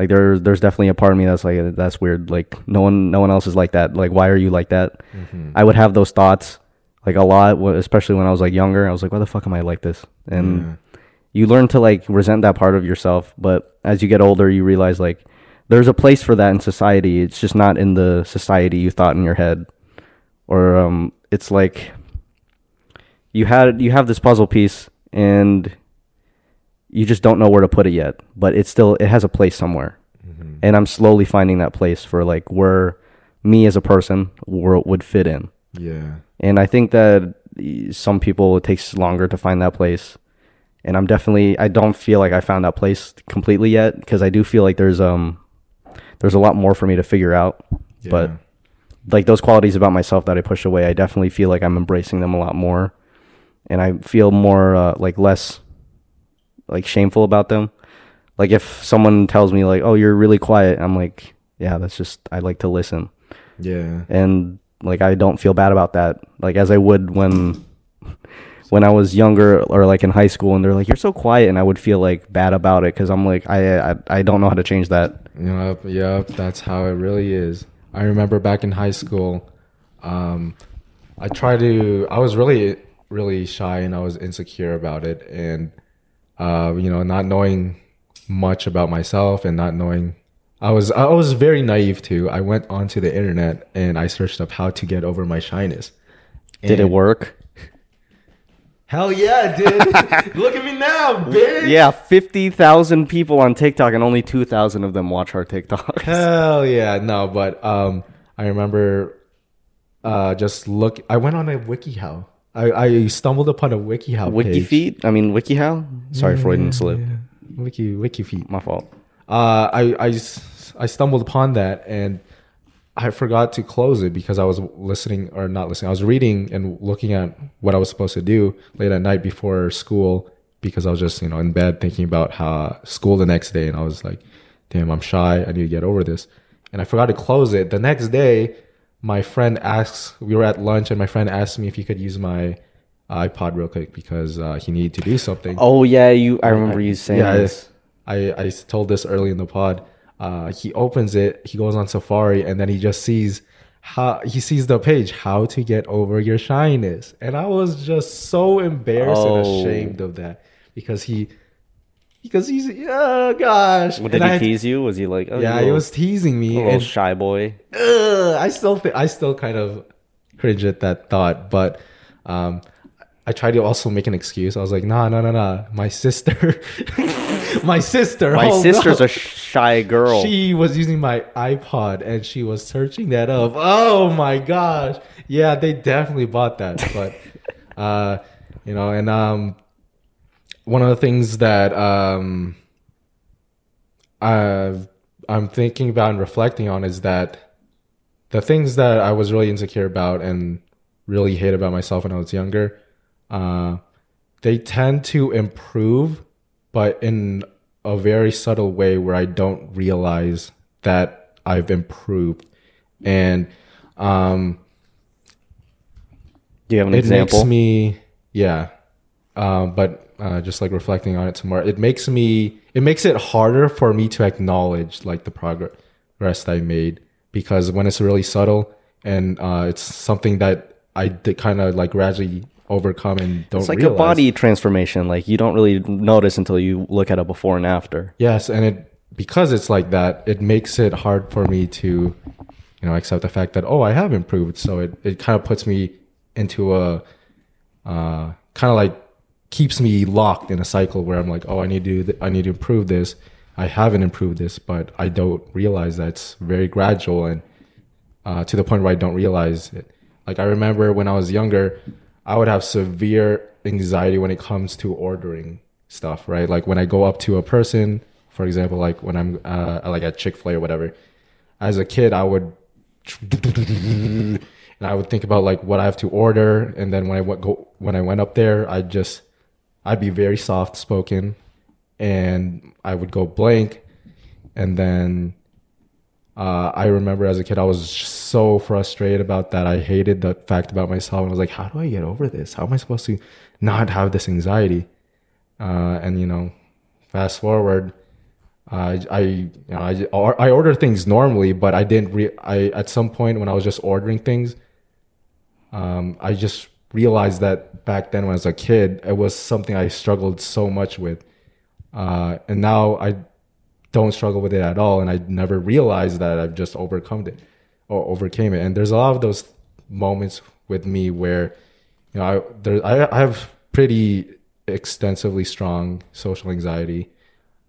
Like there's there's definitely a part of me that's like that's weird. Like no one no one else is like that. Like why are you like that? I would have those thoughts like a lot, especially when I was like younger. I was like, why the fuck am I like this? And you learn to like resent that part of yourself. But as you get older, you realize like there's a place for that in society. It's just not in the society you thought in your head, or um, it's like you had you have this puzzle piece and you just don't know where to put it yet. But it still it has a place somewhere, and I'm slowly finding that place for like where me as a person would fit in. Yeah. And I think that some people it takes longer to find that place. And I'm definitely I don't feel like I found that place completely yet because I do feel like there's um there's a lot more for me to figure out. But like those qualities about myself that I push away, I definitely feel like I'm embracing them a lot more, and I feel more uh, like less like shameful about them. Like if someone tells me like, "Oh, you're really quiet," I'm like, "Yeah, that's just I like to listen." Yeah. and like I don't feel bad about that. Like as I would when when I was younger or like in high school, and they're like, "You're so quiet," and I would feel like bad about it because I'm like, I, I I don't know how to change that. Yep, yep, that's how it really is. I remember back in high school, um, I tried to. I was really, really shy, and I was insecure about it, and uh, you know, not knowing much about myself, and not knowing. I was I was very naive too. I went onto the internet and I searched up how to get over my shyness. Did it work? Hell yeah, dude! Look at me now, bitch. Yeah, fifty thousand people on TikTok, and only two thousand of them watch our TikToks. Hell yeah, no, but um, I remember uh, just look. I went on a WikiHow. I, I stumbled upon a WikiHow Wiki page. feed? I mean, WikiHow? Sorry, Freudian slip. Wiki Wiki WikiFeed. My fault. Uh, I, I I stumbled upon that and I forgot to close it because I was listening or not listening. I was reading and looking at what I was supposed to do late at night before school because I was just you know in bed thinking about how school the next day and I was like, damn, I'm shy. I need to get over this. And I forgot to close it. The next day, my friend asks. We were at lunch and my friend asked me if he could use my iPod real quick because uh, he needed to do something. Oh yeah, you. I remember you saying Yeah, this. I, I told this early in the pod. Uh, he opens it, he goes on Safari, and then he just sees how he sees the page, how to get over your shyness. And I was just so embarrassed and Oh. ashamed of that because he, because he's, oh gosh. And did I he had- tease you? Was he like, oh, Yeah, you he was teasing me. little And shy boy? Ugh, I still think I still kind of cringe at that thought, but um, I tried to also make an excuse. I was like, nah, no, no, no. My sister, my sister, My hold sister's a shy girl. She was using my iPod and she was searching that up. Oh my gosh. Yeah, they definitely bought that. But uh, you know, and um one of the things that um I've I'm thinking about and reflecting on is that the things that I was really insecure about and really hate about myself when I was younger, uh, they tend to improve, but in a very subtle way where I don't realize that I've improved. And um, Do you have an it example? makes me, yeah. Um, but uh, just like reflecting on it tomorrow, it makes me, it makes it harder for me to acknowledge like the progress I made because when it's really subtle and uh, it's something that I did kind of like gradually overcome and don't it's like realize. a body transformation. Like you don't really notice until you look at a before and after. Yes, and it because it's like that, it makes it hard for me to, you know, accept the fact that oh, I have improved. So it, it kind of puts me into a, uh, kind of like keeps me locked in a cycle where I'm like, oh, I need to, th- I need to improve this. I haven't improved this, but I don't realize that it's very gradual and uh, to the point where I don't realize it. Like I remember when I was younger, I would have severe anxiety when it comes to ordering stuff, right? Like when I go up to a person, for example, like when I'm uh, like at Chick Fil A or whatever. As a kid, I would and I would think about like what I have to order, and then when I went go when I went up there, I just I'd be very soft spoken, and I would go blank, and then uh, I remember as a kid, I was so frustrated about that. I hated the fact about myself. And I was like, how do I get over this? How am I supposed to not have this anxiety? Uh, and, you know, fast forward, uh, I, you know, I, I order things normally, but I didn't re- I, at some point when I was just ordering things, um, I just realized that back then when I was a kid, it was something I struggled so much with. Uh, and now I don't struggle with it at all and i never realized that i've just overcome it or overcame it and there's a lot of those moments with me where you know i there i, I have pretty extensively strong social anxiety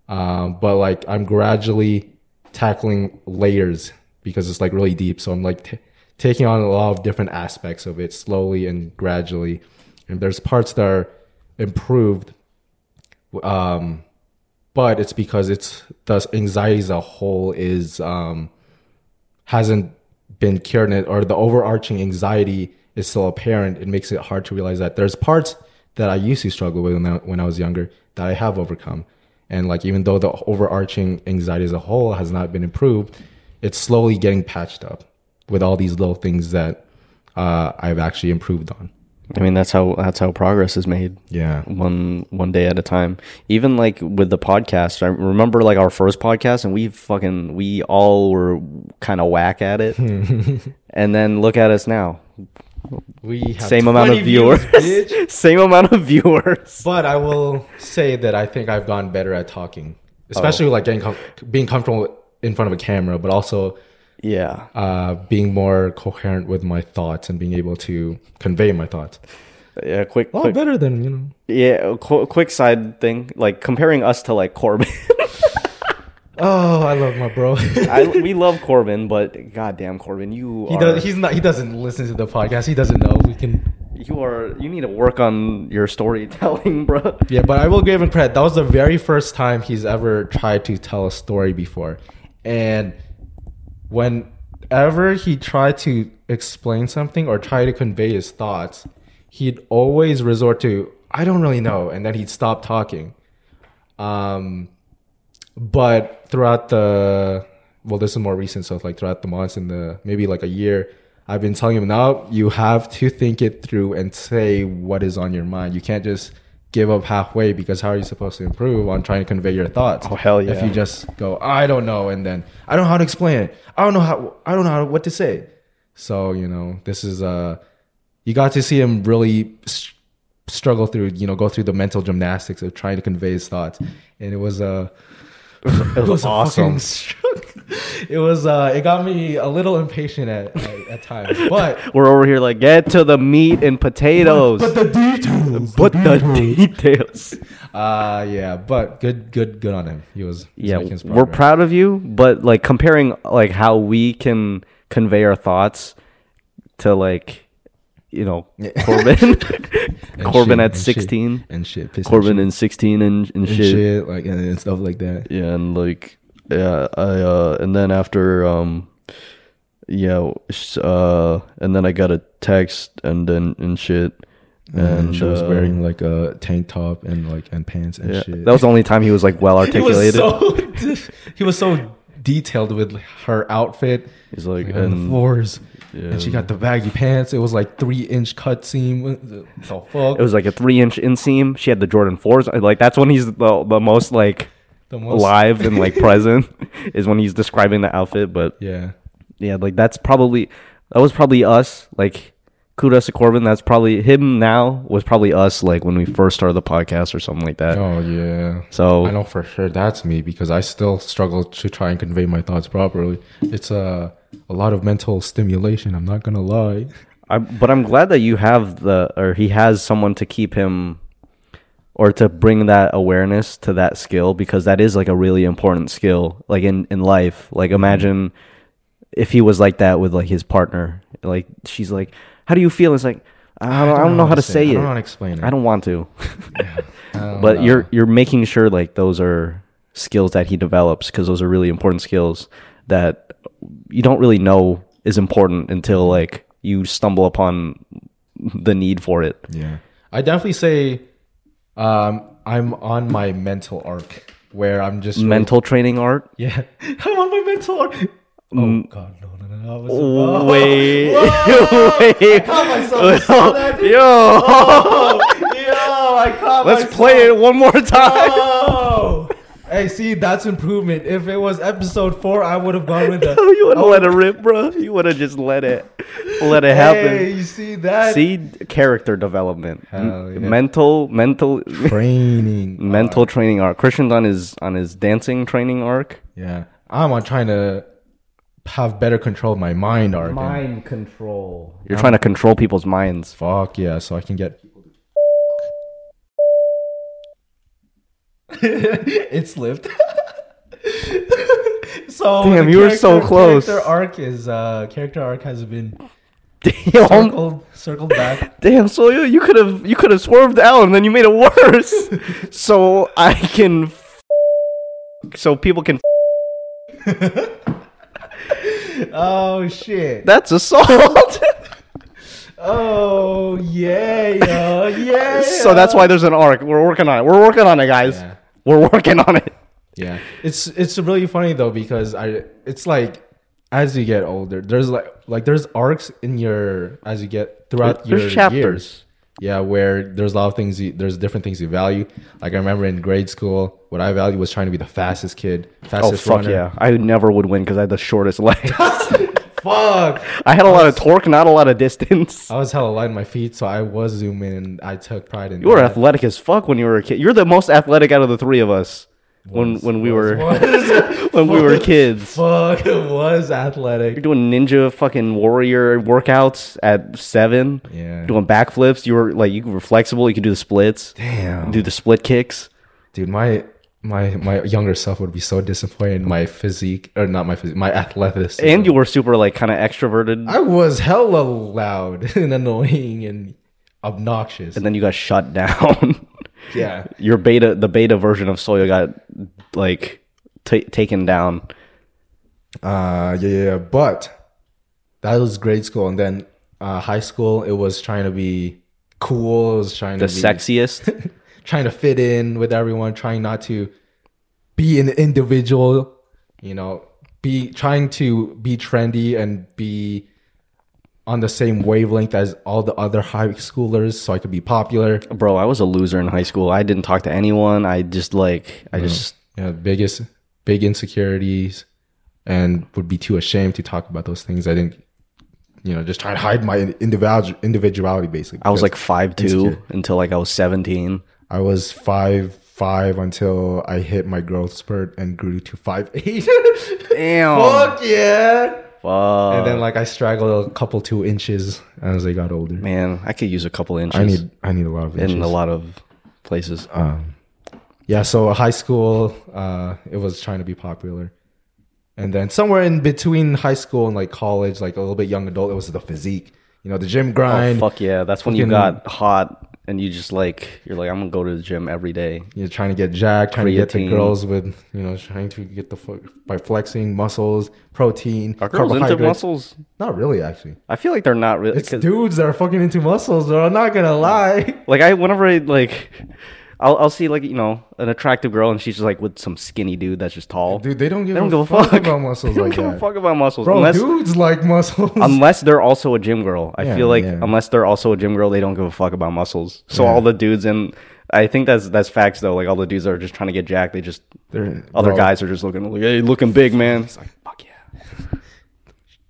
um, but like i'm gradually tackling layers because it's like really deep so i'm like t- taking on a lot of different aspects of it slowly and gradually and there's parts that are improved um but it's because it's the anxiety as a whole is um hasn't been cured it, or the overarching anxiety is still apparent. It makes it hard to realize that there's parts that I used to struggle with when I, when I was younger that I have overcome. And like even though the overarching anxiety as a whole has not been improved, it's slowly getting patched up with all these little things that uh, I've actually improved on. I mean, that's how that's how progress is made. Yeah. one one day at a time. Even like with the podcast, I remember like our first podcast, and we fucking we all were kind of whack at it, and then look at us now. We have Same amount of viewers, same amount of viewers. But I will say that I think I've gotten better at talking, especially like getting com- being comfortable in front of a camera, but also Yeah, uh, being more coherent with my thoughts and being able to convey my thoughts. yeah. Quick, A lot quick better than you know. yeah. Qu- quick side thing, like comparing us to like Corbin. Oh, I love my bro. I, we love Corbin, but goddamn Corbin, you he are, does. He's not. He doesn't listen to the podcast. He doesn't know. We can. you are you need to work on your storytelling, bro. Yeah, but I will give him credit. That was the very first time he's ever tried to tell a story before, and whenever he tried to explain something or try to convey his thoughts, he'd always resort to "I don't really know," and then he'd stop talking. Um, but throughout the well, this is more recent, so like throughout the months and the maybe like a year, I've been telling him now you have to think it through and say what is on your mind. You can't just give up halfway because how are you supposed to improve on trying to convey your thoughts? Oh, hell yeah! If you just go, I don't know, and then I don't know how to explain it. I don't know how I don't know how, what to say. So you know, this is uh, you got to see him really struggle through, you know, go through the mental gymnastics of trying to convey his thoughts, and it was uh it was, awesome. A fucking, it was uh, it got me a little impatient at at, at times, but We're over here like get to the meat and potatoes. but the details, But the details. uh, yeah, but good, good, good on him. He was he's yeah, making we're proud of you, but like comparing like how we can convey our thoughts to like you know Corbin, And Corbin shit, at and shit, sixteen, and shit, piss and Corbin shit, in sixteen and, and, and shit. shit, like and, and stuff like that. Yeah, and like yeah, I uh and then after um yeah, uh and then I got a text and then and shit. And, she was uh, wearing like a tank top and like and pants and yeah, shit. that was the only time he was like well he articulated. was so he was so detailed with her outfit. He's like Like, on the floors. yeah. And she got the baggy pants. It was like three inch cut seam. What the the fuck? It was like a three inch inseam. She had the Jordan fours. Like that's when he's the the most like the most alive and like present is when he's describing the outfit. But Yeah. yeah, like that's probably that was probably us. Like kudos to Corbin. That's probably him now was probably us. Like when we first started the podcast or something like that. Oh yeah. So I know for sure that's me because I still struggle to try and convey my thoughts properly. It's a a lot of mental stimulation. I'm not gonna lie. I, but I'm glad that you have the or he has someone to keep him or to bring that awareness to that skill because that is like a really important skill like in in life. Like imagine if he was like that with like his partner. Like she's like, "How do you feel?" It's like I don't, I don't know how to say I it. don't know how to explain it. I don't want to. I don't but know. you're you're making sure like those are skills that he develops because those are really important skills that you don't really know is important until like you stumble upon the need for it. Yeah. I definitely say um I'm on my mental arc where I'm just really- Mental training art. Yeah. I'm on my mental arc. Oh Mm. god, no, no, no. I oh, Wait, Whoa! wait, caught myself. I that, yo, Oh, yo, I caught myself. let's myself. play it one more time. Oh. Hey, see, that's improvement. If it was episode four, I would have gone with the. you would have oh. let it rip, bro. You would have just let it, let it happen. Hey, you see that? See character development, Hell yeah. mental, mental, training. mental uh. training arc. Christian's on his on his dancing training arc. Yeah, I'm on trying to have better control of my mind arc. Mind control. You're trying to control people's minds. Fuck yeah, so I can get people to. it slipped. so Damn, you were so close. Character arc is uh character arc has been Damn, circled circled back. damn. So you could have you could have swerved out and then you made it worse. so I can f- so people can. Oh shit. That's assault. Oh yeah, yeah, yeah. so that's why there's an arc. We're working on it. We're working on it, guys. Yeah. We're working on it. Yeah, it's it's really funny though because I it's like as you get older, there's like like there's arcs in your as you get throughout There's your chapters. years. Yeah, where there's a lot of things. You, there's different things you value. Like I remember in grade school, what I valued was trying to be the fastest kid, fastest Oh fastest fuck runner. yeah! I never would win because I had the shortest legs. Fuck. I had a lot of torque, not a lot of distance. I was hella light on my feet, so I was zooming, and I took pride in. You were that. athletic as fuck when you were a kid. You're the most athletic out of the three of us when Was- when we was- were was. when we were kids. Fuck, it was athletic. You're doing ninja fucking warrior workouts at seven. Yeah. Doing backflips. You were like you were flexible. You could do the splits. Damn. Do the split kicks. Dude, my my my younger self would be so disappointed my physique or not my physique, my athleticism. And you were super like kind of extroverted. I was hella loud and annoying and obnoxious. and then you got shut down. yeah. Your beta, the beta version of Soya got like ta taken down. Uh yeah, yeah, yeah. But that was grade school and then uh high school it was trying to be cool, it was trying The to be the sexiest. trying to fit in with everyone, trying not to be an individual, you know, be trying to be trendy and be on the same wavelength as all the other high schoolers so I could be popular. Bro, I was a loser in high school. I didn't talk to anyone. I just like I mm. just You know, biggest big insecurities and would be too ashamed to talk about those things. I didn't you know, just try to hide my individual individuality basically. I was like five two insecure. until like I was seventeen. I was five five until I hit my growth spurt and grew to five eight. Damn. Fuck yeah! Fuck. And then like I straggled a couple two inches as I got older. man, I could use a couple inches I need I need a lot of inches. in a lot of places. Um, yeah, so high school, uh, it was trying to be popular, and then somewhere in between high school and like college, like a little bit young adult, it was the physique. You know, the gym oh grind. fuck yeah! That's when you got hot and you just like you're like I'm gonna go to the gym every day. You're trying to get jacked, trying to get to Creatine. girls with, you know, trying to get the fu- by flexing muscles, protein, Are girls into carbohydrates. muscles? Not really, actually. I feel like they're not really. It's dudes that are fucking into muscles, though. I'm not gonna lie. Like I, whenever I like, I'll I'll see like you know an attractive girl and she's just like with some skinny dude that's just tall. Dude, they don't give, they don't a, give a fuck, fuck about muscles They don't like give that. a fuck about muscles Bro, unless dudes like muscles. unless they're also a gym girl. I Yeah, feel like yeah. unless they're also a gym girl, they don't give a fuck about muscles. So Yeah. all the dudes and I think that's that's facts though. Like all the dudes that are just trying to get jacked. They just They're- other bro, guys are just looking like, hey, looking big, man. It's like fuck yeah.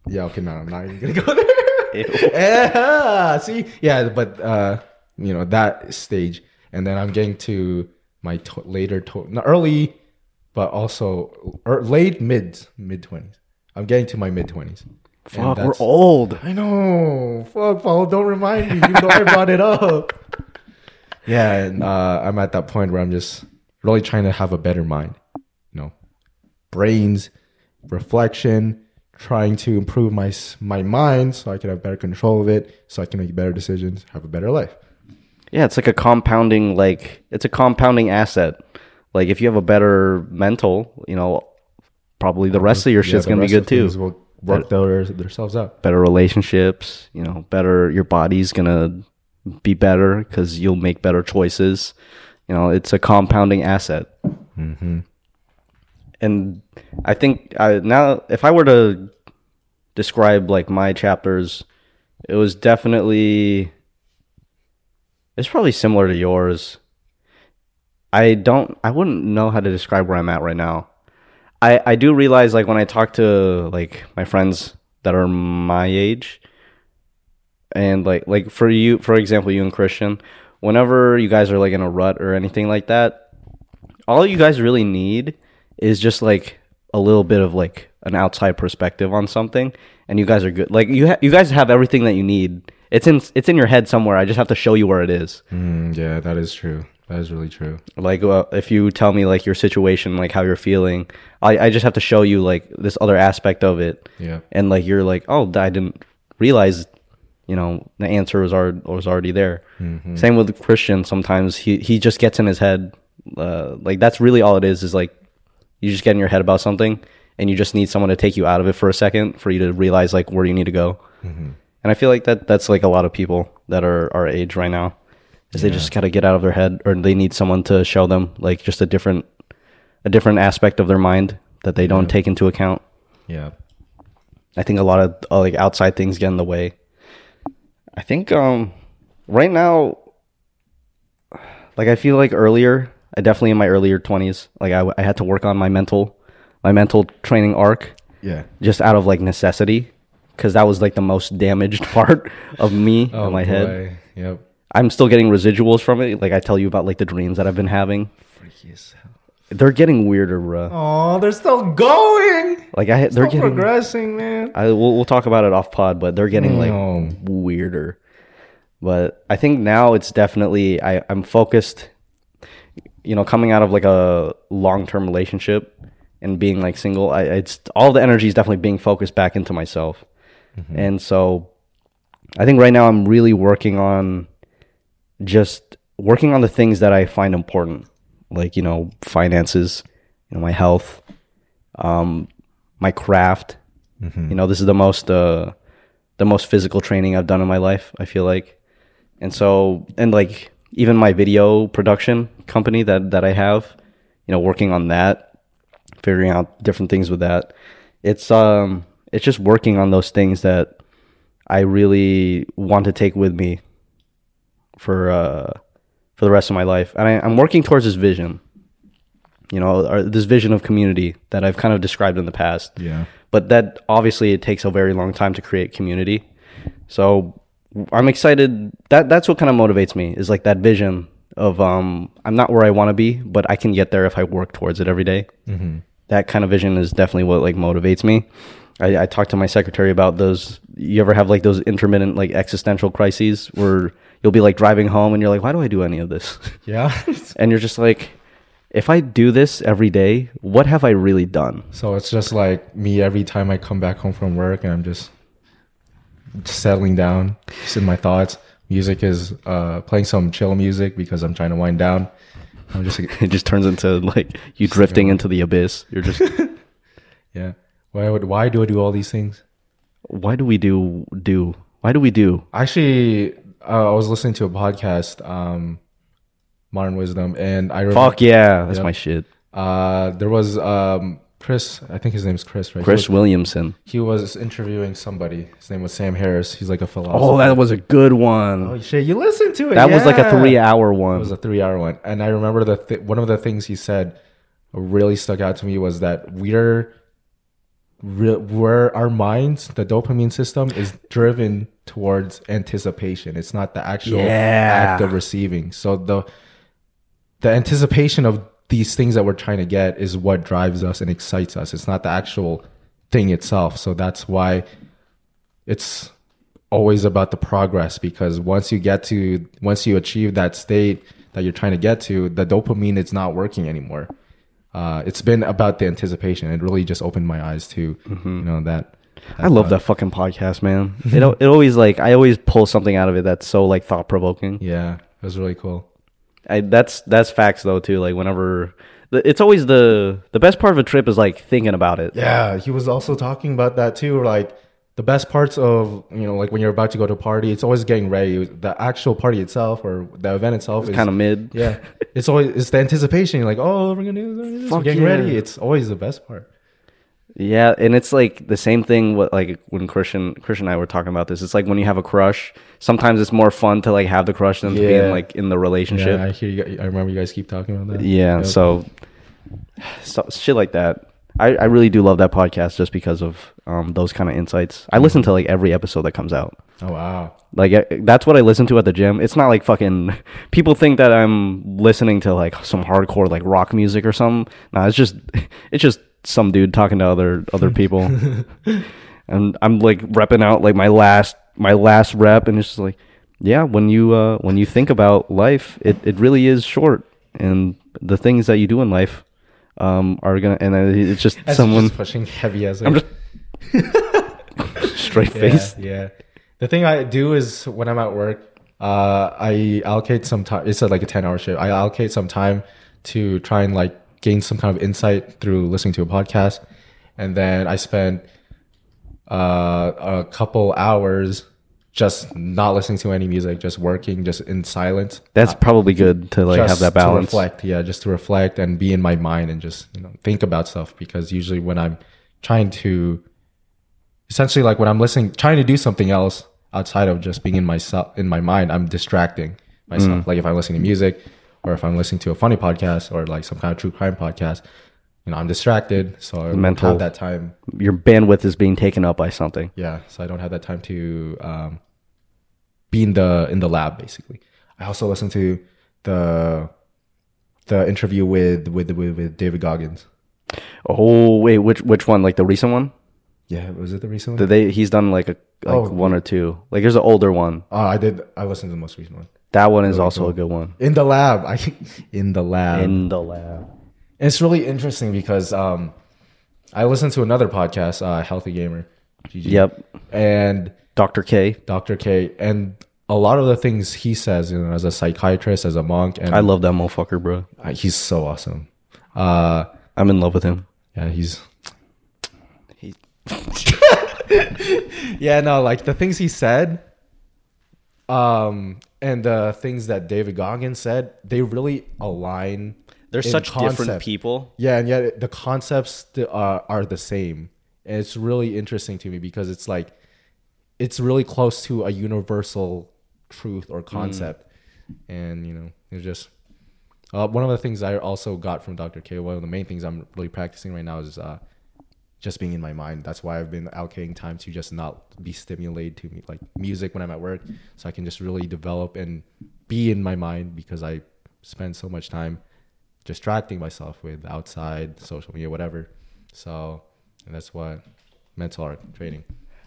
Yeah, okay, no, I'm not even gonna go there. Yeah, see, yeah, but uh, you know that stage, and then I'm getting to my to- later, to- not early, but also er, late mid mid twenties. I'm getting to my mid twenties. Fuck, we're old. I know. Fuck, Paul, don't remind me. You know I brought it up. Yeah, and uh, I'm at that point where I'm just really trying to have a better mind. You know, brains, reflection, trying to improve my my mind so I can have better control of it, so I can make better decisions, have a better life. Yeah, it's like a compounding like it's a compounding asset. Like if you have a better mental, you know, probably the rest of your shit's the gonna be good too. Will work their, themselves out. Better relationships, you know, better your body's gonna be better because you'll make better choices. You know, it's a compounding asset. Mm-hmm. And I think I, now, if I were to describe like my chapters, it was definitely it's probably similar to yours. I don't I wouldn't know how to describe where I'm at right now. I I do realize like when I talk to like my friends that are my age and like like for you for example you and Christian, whenever you guys are like in a rut or anything like that, all you guys really need is just like a little bit of like an outside perspective on something and you guys are good. Like you ha- you guys have everything that you need. It's in it's in your head somewhere. I just have to show you where it is. Mm, yeah, that is true. That is really true. Like uh, if you tell me like your situation, like how you're feeling, I I just have to show you like this other aspect of it. Yeah. And like you're like, "Oh, I didn't realize you know, the answer was already was already there." Same with Christian. Sometimes he he just gets in his head uh, like that's really all it is is like You just get in your head about something, and you just need someone to take you out of it for a second for you to realize like where you need to go. And I feel like that that's like a lot of people that are our age right now, is they just gotta get out of their head, or they need someone to show them like just a different, a different aspect of their mind that they don't take into account. Yeah. I think a lot of uh, like outside things get in the way. I think um right now like I feel like earlier, I definitely in my earlier 20s, like I, I had to work on my mental my mental training arc Yeah. just out of like necessity cuz that was like the most damaged part of me Oh in my head. Yep. I'm still getting residuals from it. Like I tell you about like the dreams that I've been having. Freaky as hell. They're getting weirder, bro. Oh, they're still going. Like I they're Still getting progressing, man. I we'll, we'll talk about it off pod, but they're getting like No. weirder. But I think now it's definitely I I'm focused. You know, coming out of like a long term relationship and being like single, I it's all the energy is definitely being focused back into myself, and so I think right now I'm really working on just working on the things that I find important, like you know finances, you know my health, um, my craft. You know, this is the most uh, the most physical training I've done in my life. I feel like, and so and like even my video production company that that I have, you know, working on that, figuring out different things with that. It's um it's just working on those things that I really want to take with me for uh for the rest of my life, and I, I'm working towards this vision. You know, or this vision of community that I've kind of described in the past Yeah. but that obviously it takes a very long time to create community so i'm excited that that's what kind of motivates me is like that vision of um i'm not where i want to be but i can get there if i work towards it every day. that kind of vision is definitely what like motivates me I, I talked to my secretary about those you ever have like those intermittent like existential crises where you'll be like driving home and you're like why do i do any of this Yeah. and you're just like if i do this every day what have i really done so it's just like me every time I come back home from work and I'm just settling down, just in my thoughts. Music is uh, playing some chill music because I'm trying to wind down. I'm just it just turns into like you drifting into the abyss. You're just yeah. Why would why do I do all these things? why do we do do why do we do? Actually, uh, I was listening to a podcast, um, Modern Wisdom, and I remember, Fuck yeah, that's Yep. my shit. uh, there was um, Chris. I think his name's Chris, right? Chris He was, Williamson. he was interviewing somebody. His name was Sam Harris. He's like a philosopher. Oh, that was a good one. Oh shit! You listened to it. that was like a three-hour one. It was a three-hour one, and I remember the th- one of the things he said really stuck out to me was that we're re- where our minds, the dopamine system, is driven towards anticipation. It's not the actual Yeah. act of receiving. So the the anticipation of these things that we're trying to get is what drives us and excites us. It's not the actual thing itself. So that's why it's always about the progress because once you get to once you achieve that state that you're trying to get to, the dopamine is not working anymore. Uh, it's been about the anticipation. It really just opened my eyes to you know that. I love that fucking podcast, man. it it always like I always pull something out of it that's so like thought provoking. Yeah, it was really cool. I that's that's facts though too. Like whenever it's always the the best part of a trip is like thinking about it. Yeah, he was also talking about that too. Like the best parts of you know, like when you're about to go to a party, it's always getting ready. The actual party itself or the event itself is kind of mid. Yeah, it's always it's the anticipation. You're like, oh, we're gonna do this. We're getting yeah. ready. It's always the best part. Yeah, and it's like the same thing. What like when Christian Christian and I were talking about this. It's like when you have a crush. Sometimes it's more fun to like have the crush than to be in like in the relationship. Yeah, I hear you. I remember you guys keep talking about that. Yeah, Yep. so, so shit like that. I, I really do love that podcast just because of um, those kind of insights. I listen to like every episode that comes out. oh wow. Like that's what I listen to at the gym. It's not like fucking people think that I'm listening to like some hardcore like rock music or something. No, it's just it's just some dude talking to other other people. and I'm like repping out like my last my last rep and it's just like yeah, when you uh when you think about life, it it really is short and the things that you do in life um are to and it's just As someone just pushing heavy as I'm just straight face. yeah. The thing I do is when I'm at work, uh, I allocate some time. It's a, like a ten hour shift. I allocate some time to try and like gain some kind of insight through listening to a podcast, and then I spent uh, a couple hours just not listening to any music, just working, just in silence. That's probably good to like just have that balance. To reflect, yeah, just to reflect and be in my mind and just you know think about stuff because usually when I'm trying to, essentially like when I'm listening, trying to do something else outside of just being in myself in my mind, I'm distracting Mm. myself. Like if I'm listening to music, or if I'm listening to a funny podcast or like some kind of true crime podcast, you know, I'm distracted, so I don't have that time. Your bandwidth is being taken up by something. Yeah, so I don't have that time to um, be in the in the lab. Basically, I also listen to the the interview with with with, with David Goggins. Oh wait, which which one? Like the recent one? Yeah, was it the recent one? Did they? He's done like a like Oh, one or two. Like there's an older one. oh, I did. I listened to the most recent one. That one is also a good one. In the lab, I in the lab. In the lab. It's really interesting because um, I listened to another podcast, uh, Healthy Gamer. GG. Yep. And Dr. K. Dr. K, and a lot of the things he says, you know, as a psychiatrist, as a monk, and I love that motherfucker, bro. Uh, he's so awesome. Uh, I'm in love with him. yeah, he's. He- yeah, no, like the things he said, um, and the things that David Goggins said, they really align. They're such different people. Yeah, and yet the concepts uh, are the same, and it's really interesting to me because it's like, it's really close to a universal truth or concept, and you know, it's just uh, one of the things I also got from Dr. K. One of the main things I'm really practicing right now is uh, just being in my mind. That's why I've been allocating time to just not be stimulated to me like music when I'm at work, so I can just really develop and be in my mind because I spend so much time distracting myself with outside social media, whatever. So, and that's what mental art training.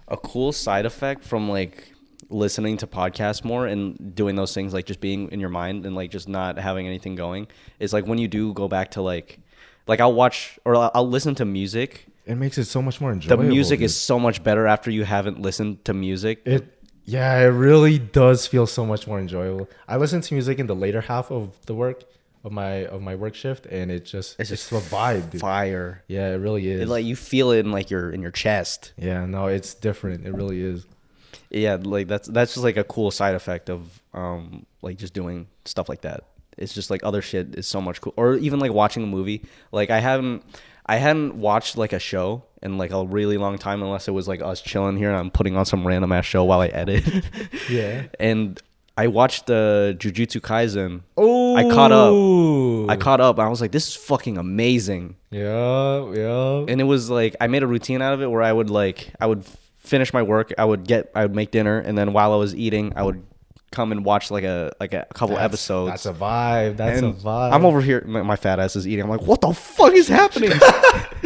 a cool side effect from like listening to podcasts more and doing those things like just being in your mind and like just not having anything going is like when you do go back to like like I'll watch or I'll, I'll listen to music. It makes it so much more enjoyable. The music dude. is so much better after you haven't listened to music. it. Yeah, it really does feel so much more enjoyable. I listen to music in the later half of the work of my of my work shift, and it just it's just a vibe, dude. Fire. Yeah, it really is. It, like you feel it in like your in your chest. yeah, no, it's different. It really is. Yeah, like that's that's just like a cool side effect of um like just doing stuff like that. It's just like other shit is so much cool. Or even like watching a movie. Like I haven't I hadn't watched like a show in like a really long time unless it was like us chilling here and I'm putting on some random ass show while I edit. Yeah. and I watched the Jujutsu Kaisen. Oh, I caught up. I caught up and I was like, this is fucking amazing. Yeah, yeah. and it was like I made a routine out of it where I would like I would finish my work, I would get I would make dinner, and then while I was eating, I would come and watch like a like a couple That's- episodes. That's a vibe. That's and a vibe. I'm over here, my, my fat ass is eating. I'm like, what the fuck is happening?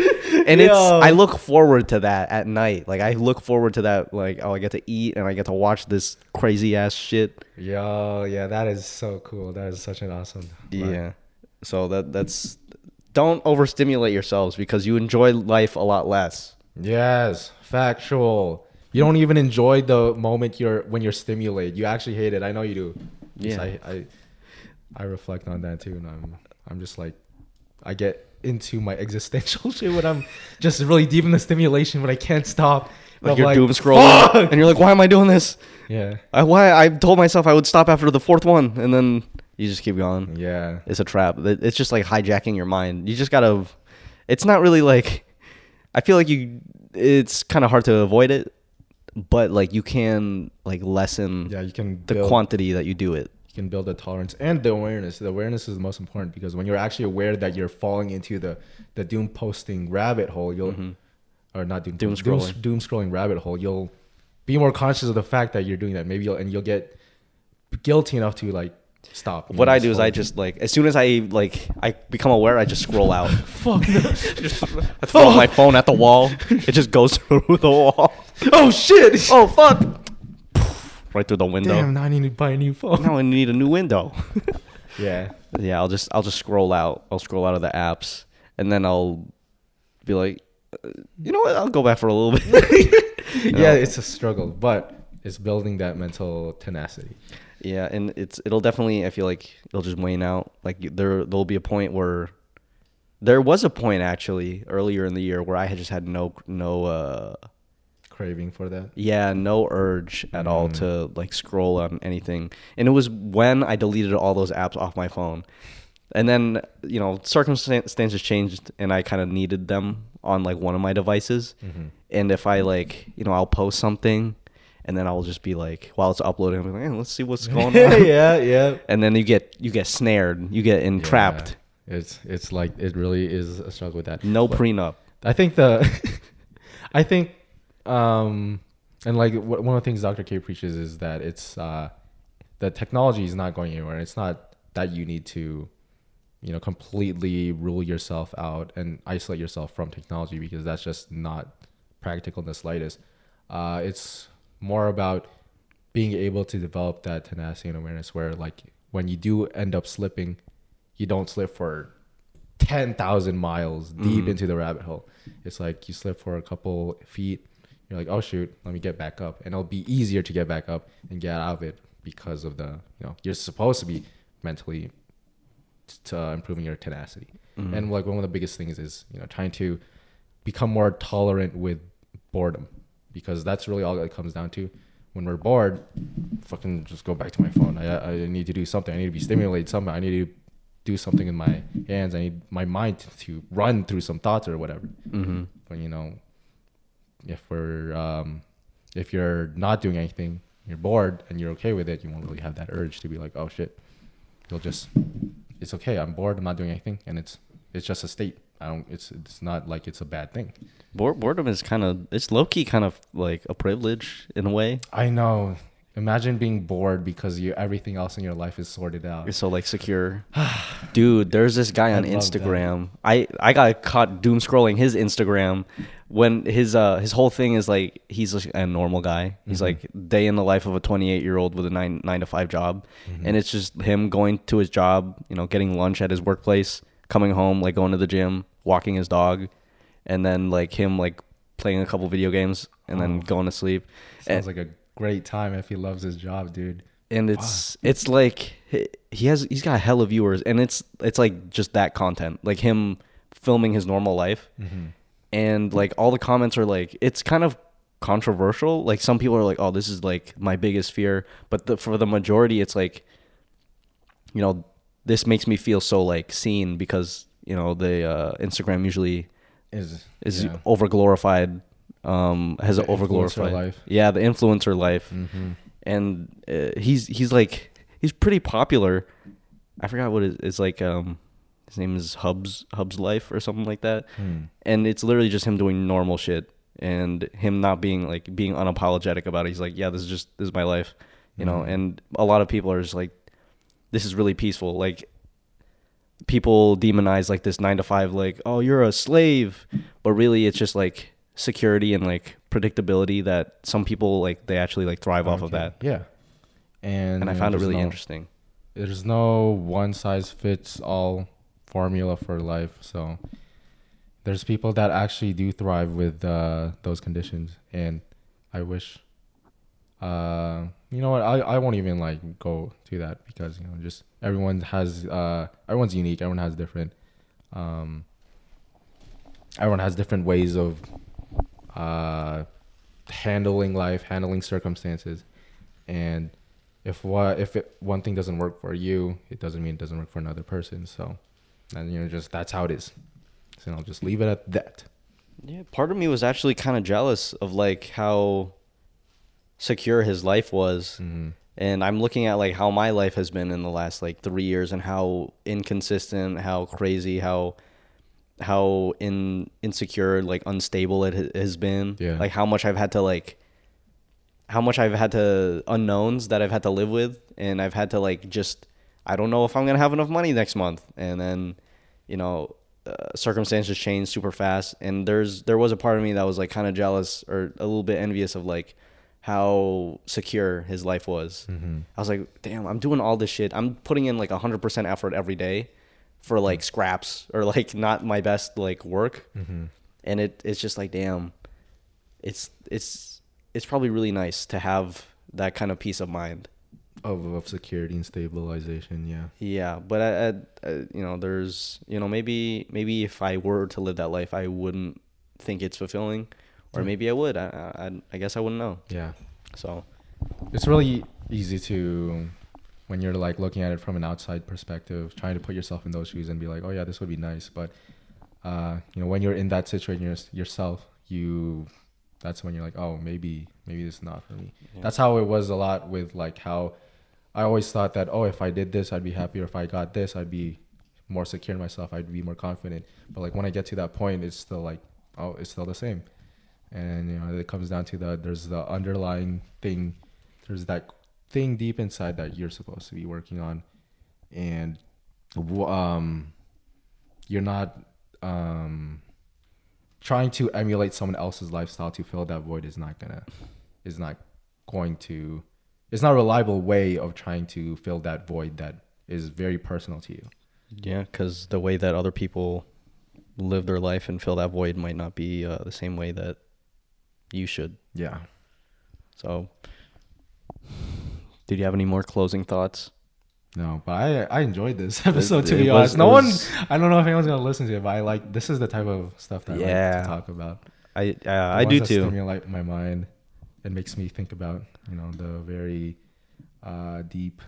and it's I look forward to that at night. Like I look forward to that. Like oh, I get to eat and I get to watch this crazy ass shit. Yo, yeah, that is so cool. That is such an awesome. vibe. Yeah. So that that's don't overstimulate yourselves because you enjoy life a lot less. Yes, factual. You don't even enjoy the moment you're when you're stimulated. You actually hate it. I know you do. Yeah. I, I I reflect on that too, and I'm I'm just like I get into my existential shit when I'm just really deep in the stimulation, but I can't stop. Like I'm you're doom scrolling, and you're like, why am I doing this? Yeah, I, why I told myself I would stop after the fourth one, and then you just keep going. yeah. It's a trap. It's just like hijacking your mind. You just gotta. It's not really like. I feel like you. It's kind of hard to avoid it, but like you can like lessen Yeah, you can the build, quantity that you do it. you can build the tolerance and the awareness. The awareness is the most important because when you're actually aware that you're falling into the the doom posting rabbit hole, you'll mm-hmm. or not doom Doom doom, scrolling. doom scrolling rabbit hole, you'll be more conscious of the fact that you're doing that. Maybe you'll and you'll get guilty enough to like stop. What I do is I just like as soon as I like I become aware, I just scroll out. fuck. no. just I throw my phone at the wall. It just goes through the wall. oh shit! Oh fuck! Right through the window. Damn, now I need to buy a new phone. Now I need a new window. Yeah. yeah, I'll just I'll just scroll out. I'll scroll out of the apps, and then I'll be like, uh, you know what? I'll go back for a little bit. Yeah, it's a struggle, but it's building that mental tenacity. Yeah, and it's it'll definitely. I feel like it'll just wane out. Like there there'll be a point where there was a point actually earlier in the year where I had just had no no uh Craving for that. yeah no urge at all Mm. to like scroll on anything, and it was when I deleted all those apps off my phone, and then you know circumstances changed and I kind of needed them on like one of my devices, Mm-hmm. and if I like you know I'll post something. And then I'll just be like, while it's uploading, be like, "Eh, let's see what's going on. yeah, yeah. and then you get you get snared, you get entrapped. Yeah. It's it's like it really is a struggle with that. No But prenup. I think the I think um and like one of the things Dr. K preaches is that it's uh that technology is not going anywhere. It's not that you need to you know completely rule yourself out and isolate yourself from technology because that's just not practical in the slightest. Uh it's more about being able to develop that tenacity and awareness where like when you do end up slipping you don't slip for 10,000 miles deep into the rabbit hole. It's like you slip for a couple feet, you're like, "Oh shoot, let me get back up." And it'll be easier to get back up and get out of it because of the, you know, you're supposed to be mentally t- uh, improving your tenacity. And like one of the biggest things is, you know, trying to become more tolerant with boredom because that's really all it comes down to. When we're bored, fucking just go back to my phone. I, I need to do something. I need to be stimulated somehow. I need to do something in my hands. I need my mind to, run through some thoughts or whatever. Mm-hmm. But you know, if we're um, if you're not doing anything, you're bored and you're okay with it, you won't really have that urge to be like, oh shit. You'll just, it's okay. I'm bored. I'm not doing anything, and it's it's just a state. I don't. It's it's not like it's a bad thing. Bored- boredom is kind of it's low key kind of like a privilege in a way. I know. Imagine being bored because you everything else in your life is sorted out. You're so like secure. Dude, there's this guy on I love Instagram. I I got caught doom scrolling his Instagram when his uh his whole thing is like he's a normal guy. He's like day in the life of a 28 year old with a nine nine to five job, and it's just him going to his job, you know, getting lunch at his workplace, coming home, like going to the gym, walking his dog, and then like him like playing a couple video games and then oh. going to sleep. Sounds like a great time if he loves his job, dude. and it's it's like he- has he's got a hella viewers and it's it's like just that content like him filming his normal life. Mm-hmm. And like all the comments are like it's kind of controversial. Like some people are like oh this is like my biggest fear. But the, for the majority it's like you know this makes me feel so like seen because you know the uh, instagram usually Is is yeah. over glorified um has The an over glorified life. yeah the influencer life Mm-hmm. and uh, he's he's like he's pretty popular i forgot what it is like um his name is hubs hubs life or something like that Hmm. and it's literally just him doing normal shit and him not being like being unapologetic about it he's like yeah this is just this is my life you know Mm-hmm. and a lot of people are just like this is really peaceful like people demonize like this nine to five like oh you're a slave but really it's just like security and like predictability that some people like they actually like thrive off of that Yeah. And, and i found it really no- interesting There's no one size fits all formula for life. So there's people that actually do thrive with uh, those conditions, and I wish. Uh, you know what? I, I won't even like go to that because you know just everyone has uh everyone's unique. Everyone has different um. Everyone has different ways of uh handling life, handling circumstances, and if what if it, one thing doesn't work for you, it doesn't mean it doesn't work for another person. So, and you know, just that's how it is. So I'll just leave it at that. yeah part of me was actually kind of jealous of like how secure his life was. Mm-hmm. and i'm looking at like how my life has been in the last like three years and how inconsistent how crazy how how in insecure like unstable it has been. Yeah. like how much i've had to like how much i've had to unknowns that i've had to live with. And i've had to like just i don't know if i'm gonna have enough money next month. And then you know uh, circumstances change super fast. And there's there was a part of me that was like kind of jealous or a little bit envious of like how secure his life was. Mm-hmm. I was like damn i'm doing all this shit. I'm putting in like 100% effort every day for like mm-hmm. scraps or like not my best like work. Mm-hmm. And it it's just like damn it's it's it's probably really nice to have that kind of peace of mind. Of of security and stabilization. Yeah. Yeah, but I, I, I, you know, there's, you know, maybe maybe if I were to live that life, I wouldn't think it's fulfilling, or maybe I would. I, I, I guess I wouldn't know. Yeah. So, It's really easy to when you're like looking at it from an outside perspective, trying to put yourself in those shoes and be like, oh yeah, this would be nice. But uh, you know, when you're in that situation yours- yourself, you that's when you're like, oh, maybe maybe this is not for me. That's how it was a lot with like how I always thought that oh, if I did this, I'd be happier. If I got this, I'd be more secure in myself. I'd be more confident. But like when I get to that point, it's still like oh, it's still the same. And you know, it comes down to the there's the underlying thing. There's that thing deep inside that you're supposed to be working on, and um, you're not um trying to emulate someone else's lifestyle to fill that void is not gonna is not going to it's not a reliable way of trying to fill that void that is very personal to you yeah, because the way that other people live their life and fill that void might not be uh, the same way that you should. yeah So, did you have any more closing thoughts? no but i i enjoyed this episode to it be was- honest no one i don't know if anyone's gonna listen to it but i like this is the type of stuff that i Yeah. like to talk about I uh, I do that too. Stimulate my mind. It makes me think about you know the very uh, deep,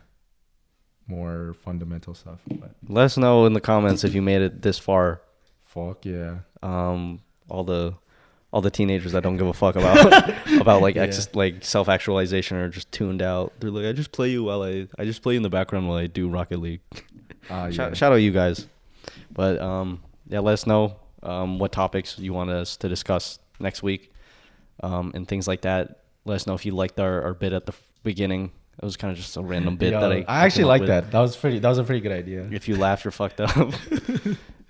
more fundamental stuff. But Let us know in the comments if you made it this far. fuck yeah, Um, all the all the teenagers that don't give a fuck about about like Yeah. ex- like self actualization are just tuned out. They're like, I just play you while I I just play you in the background while I do Rocket League. uh, yeah. Shout, shout out you guys. But um, yeah, let us know um, what topics you want us to discuss next week um, and things like that. Let us know if you liked our, our bit at the beginning. It was kind of just a random bit Yo, that I, I actually like that. That was pretty. That was a pretty good idea. If you laughed you're fucked up.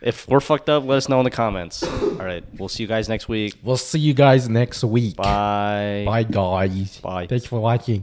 If we're fucked up, let us know in the comments. All right, we'll see you guys next week. We'll see you guys next week. Bye. Bye guys. Bye. Thanks for watching.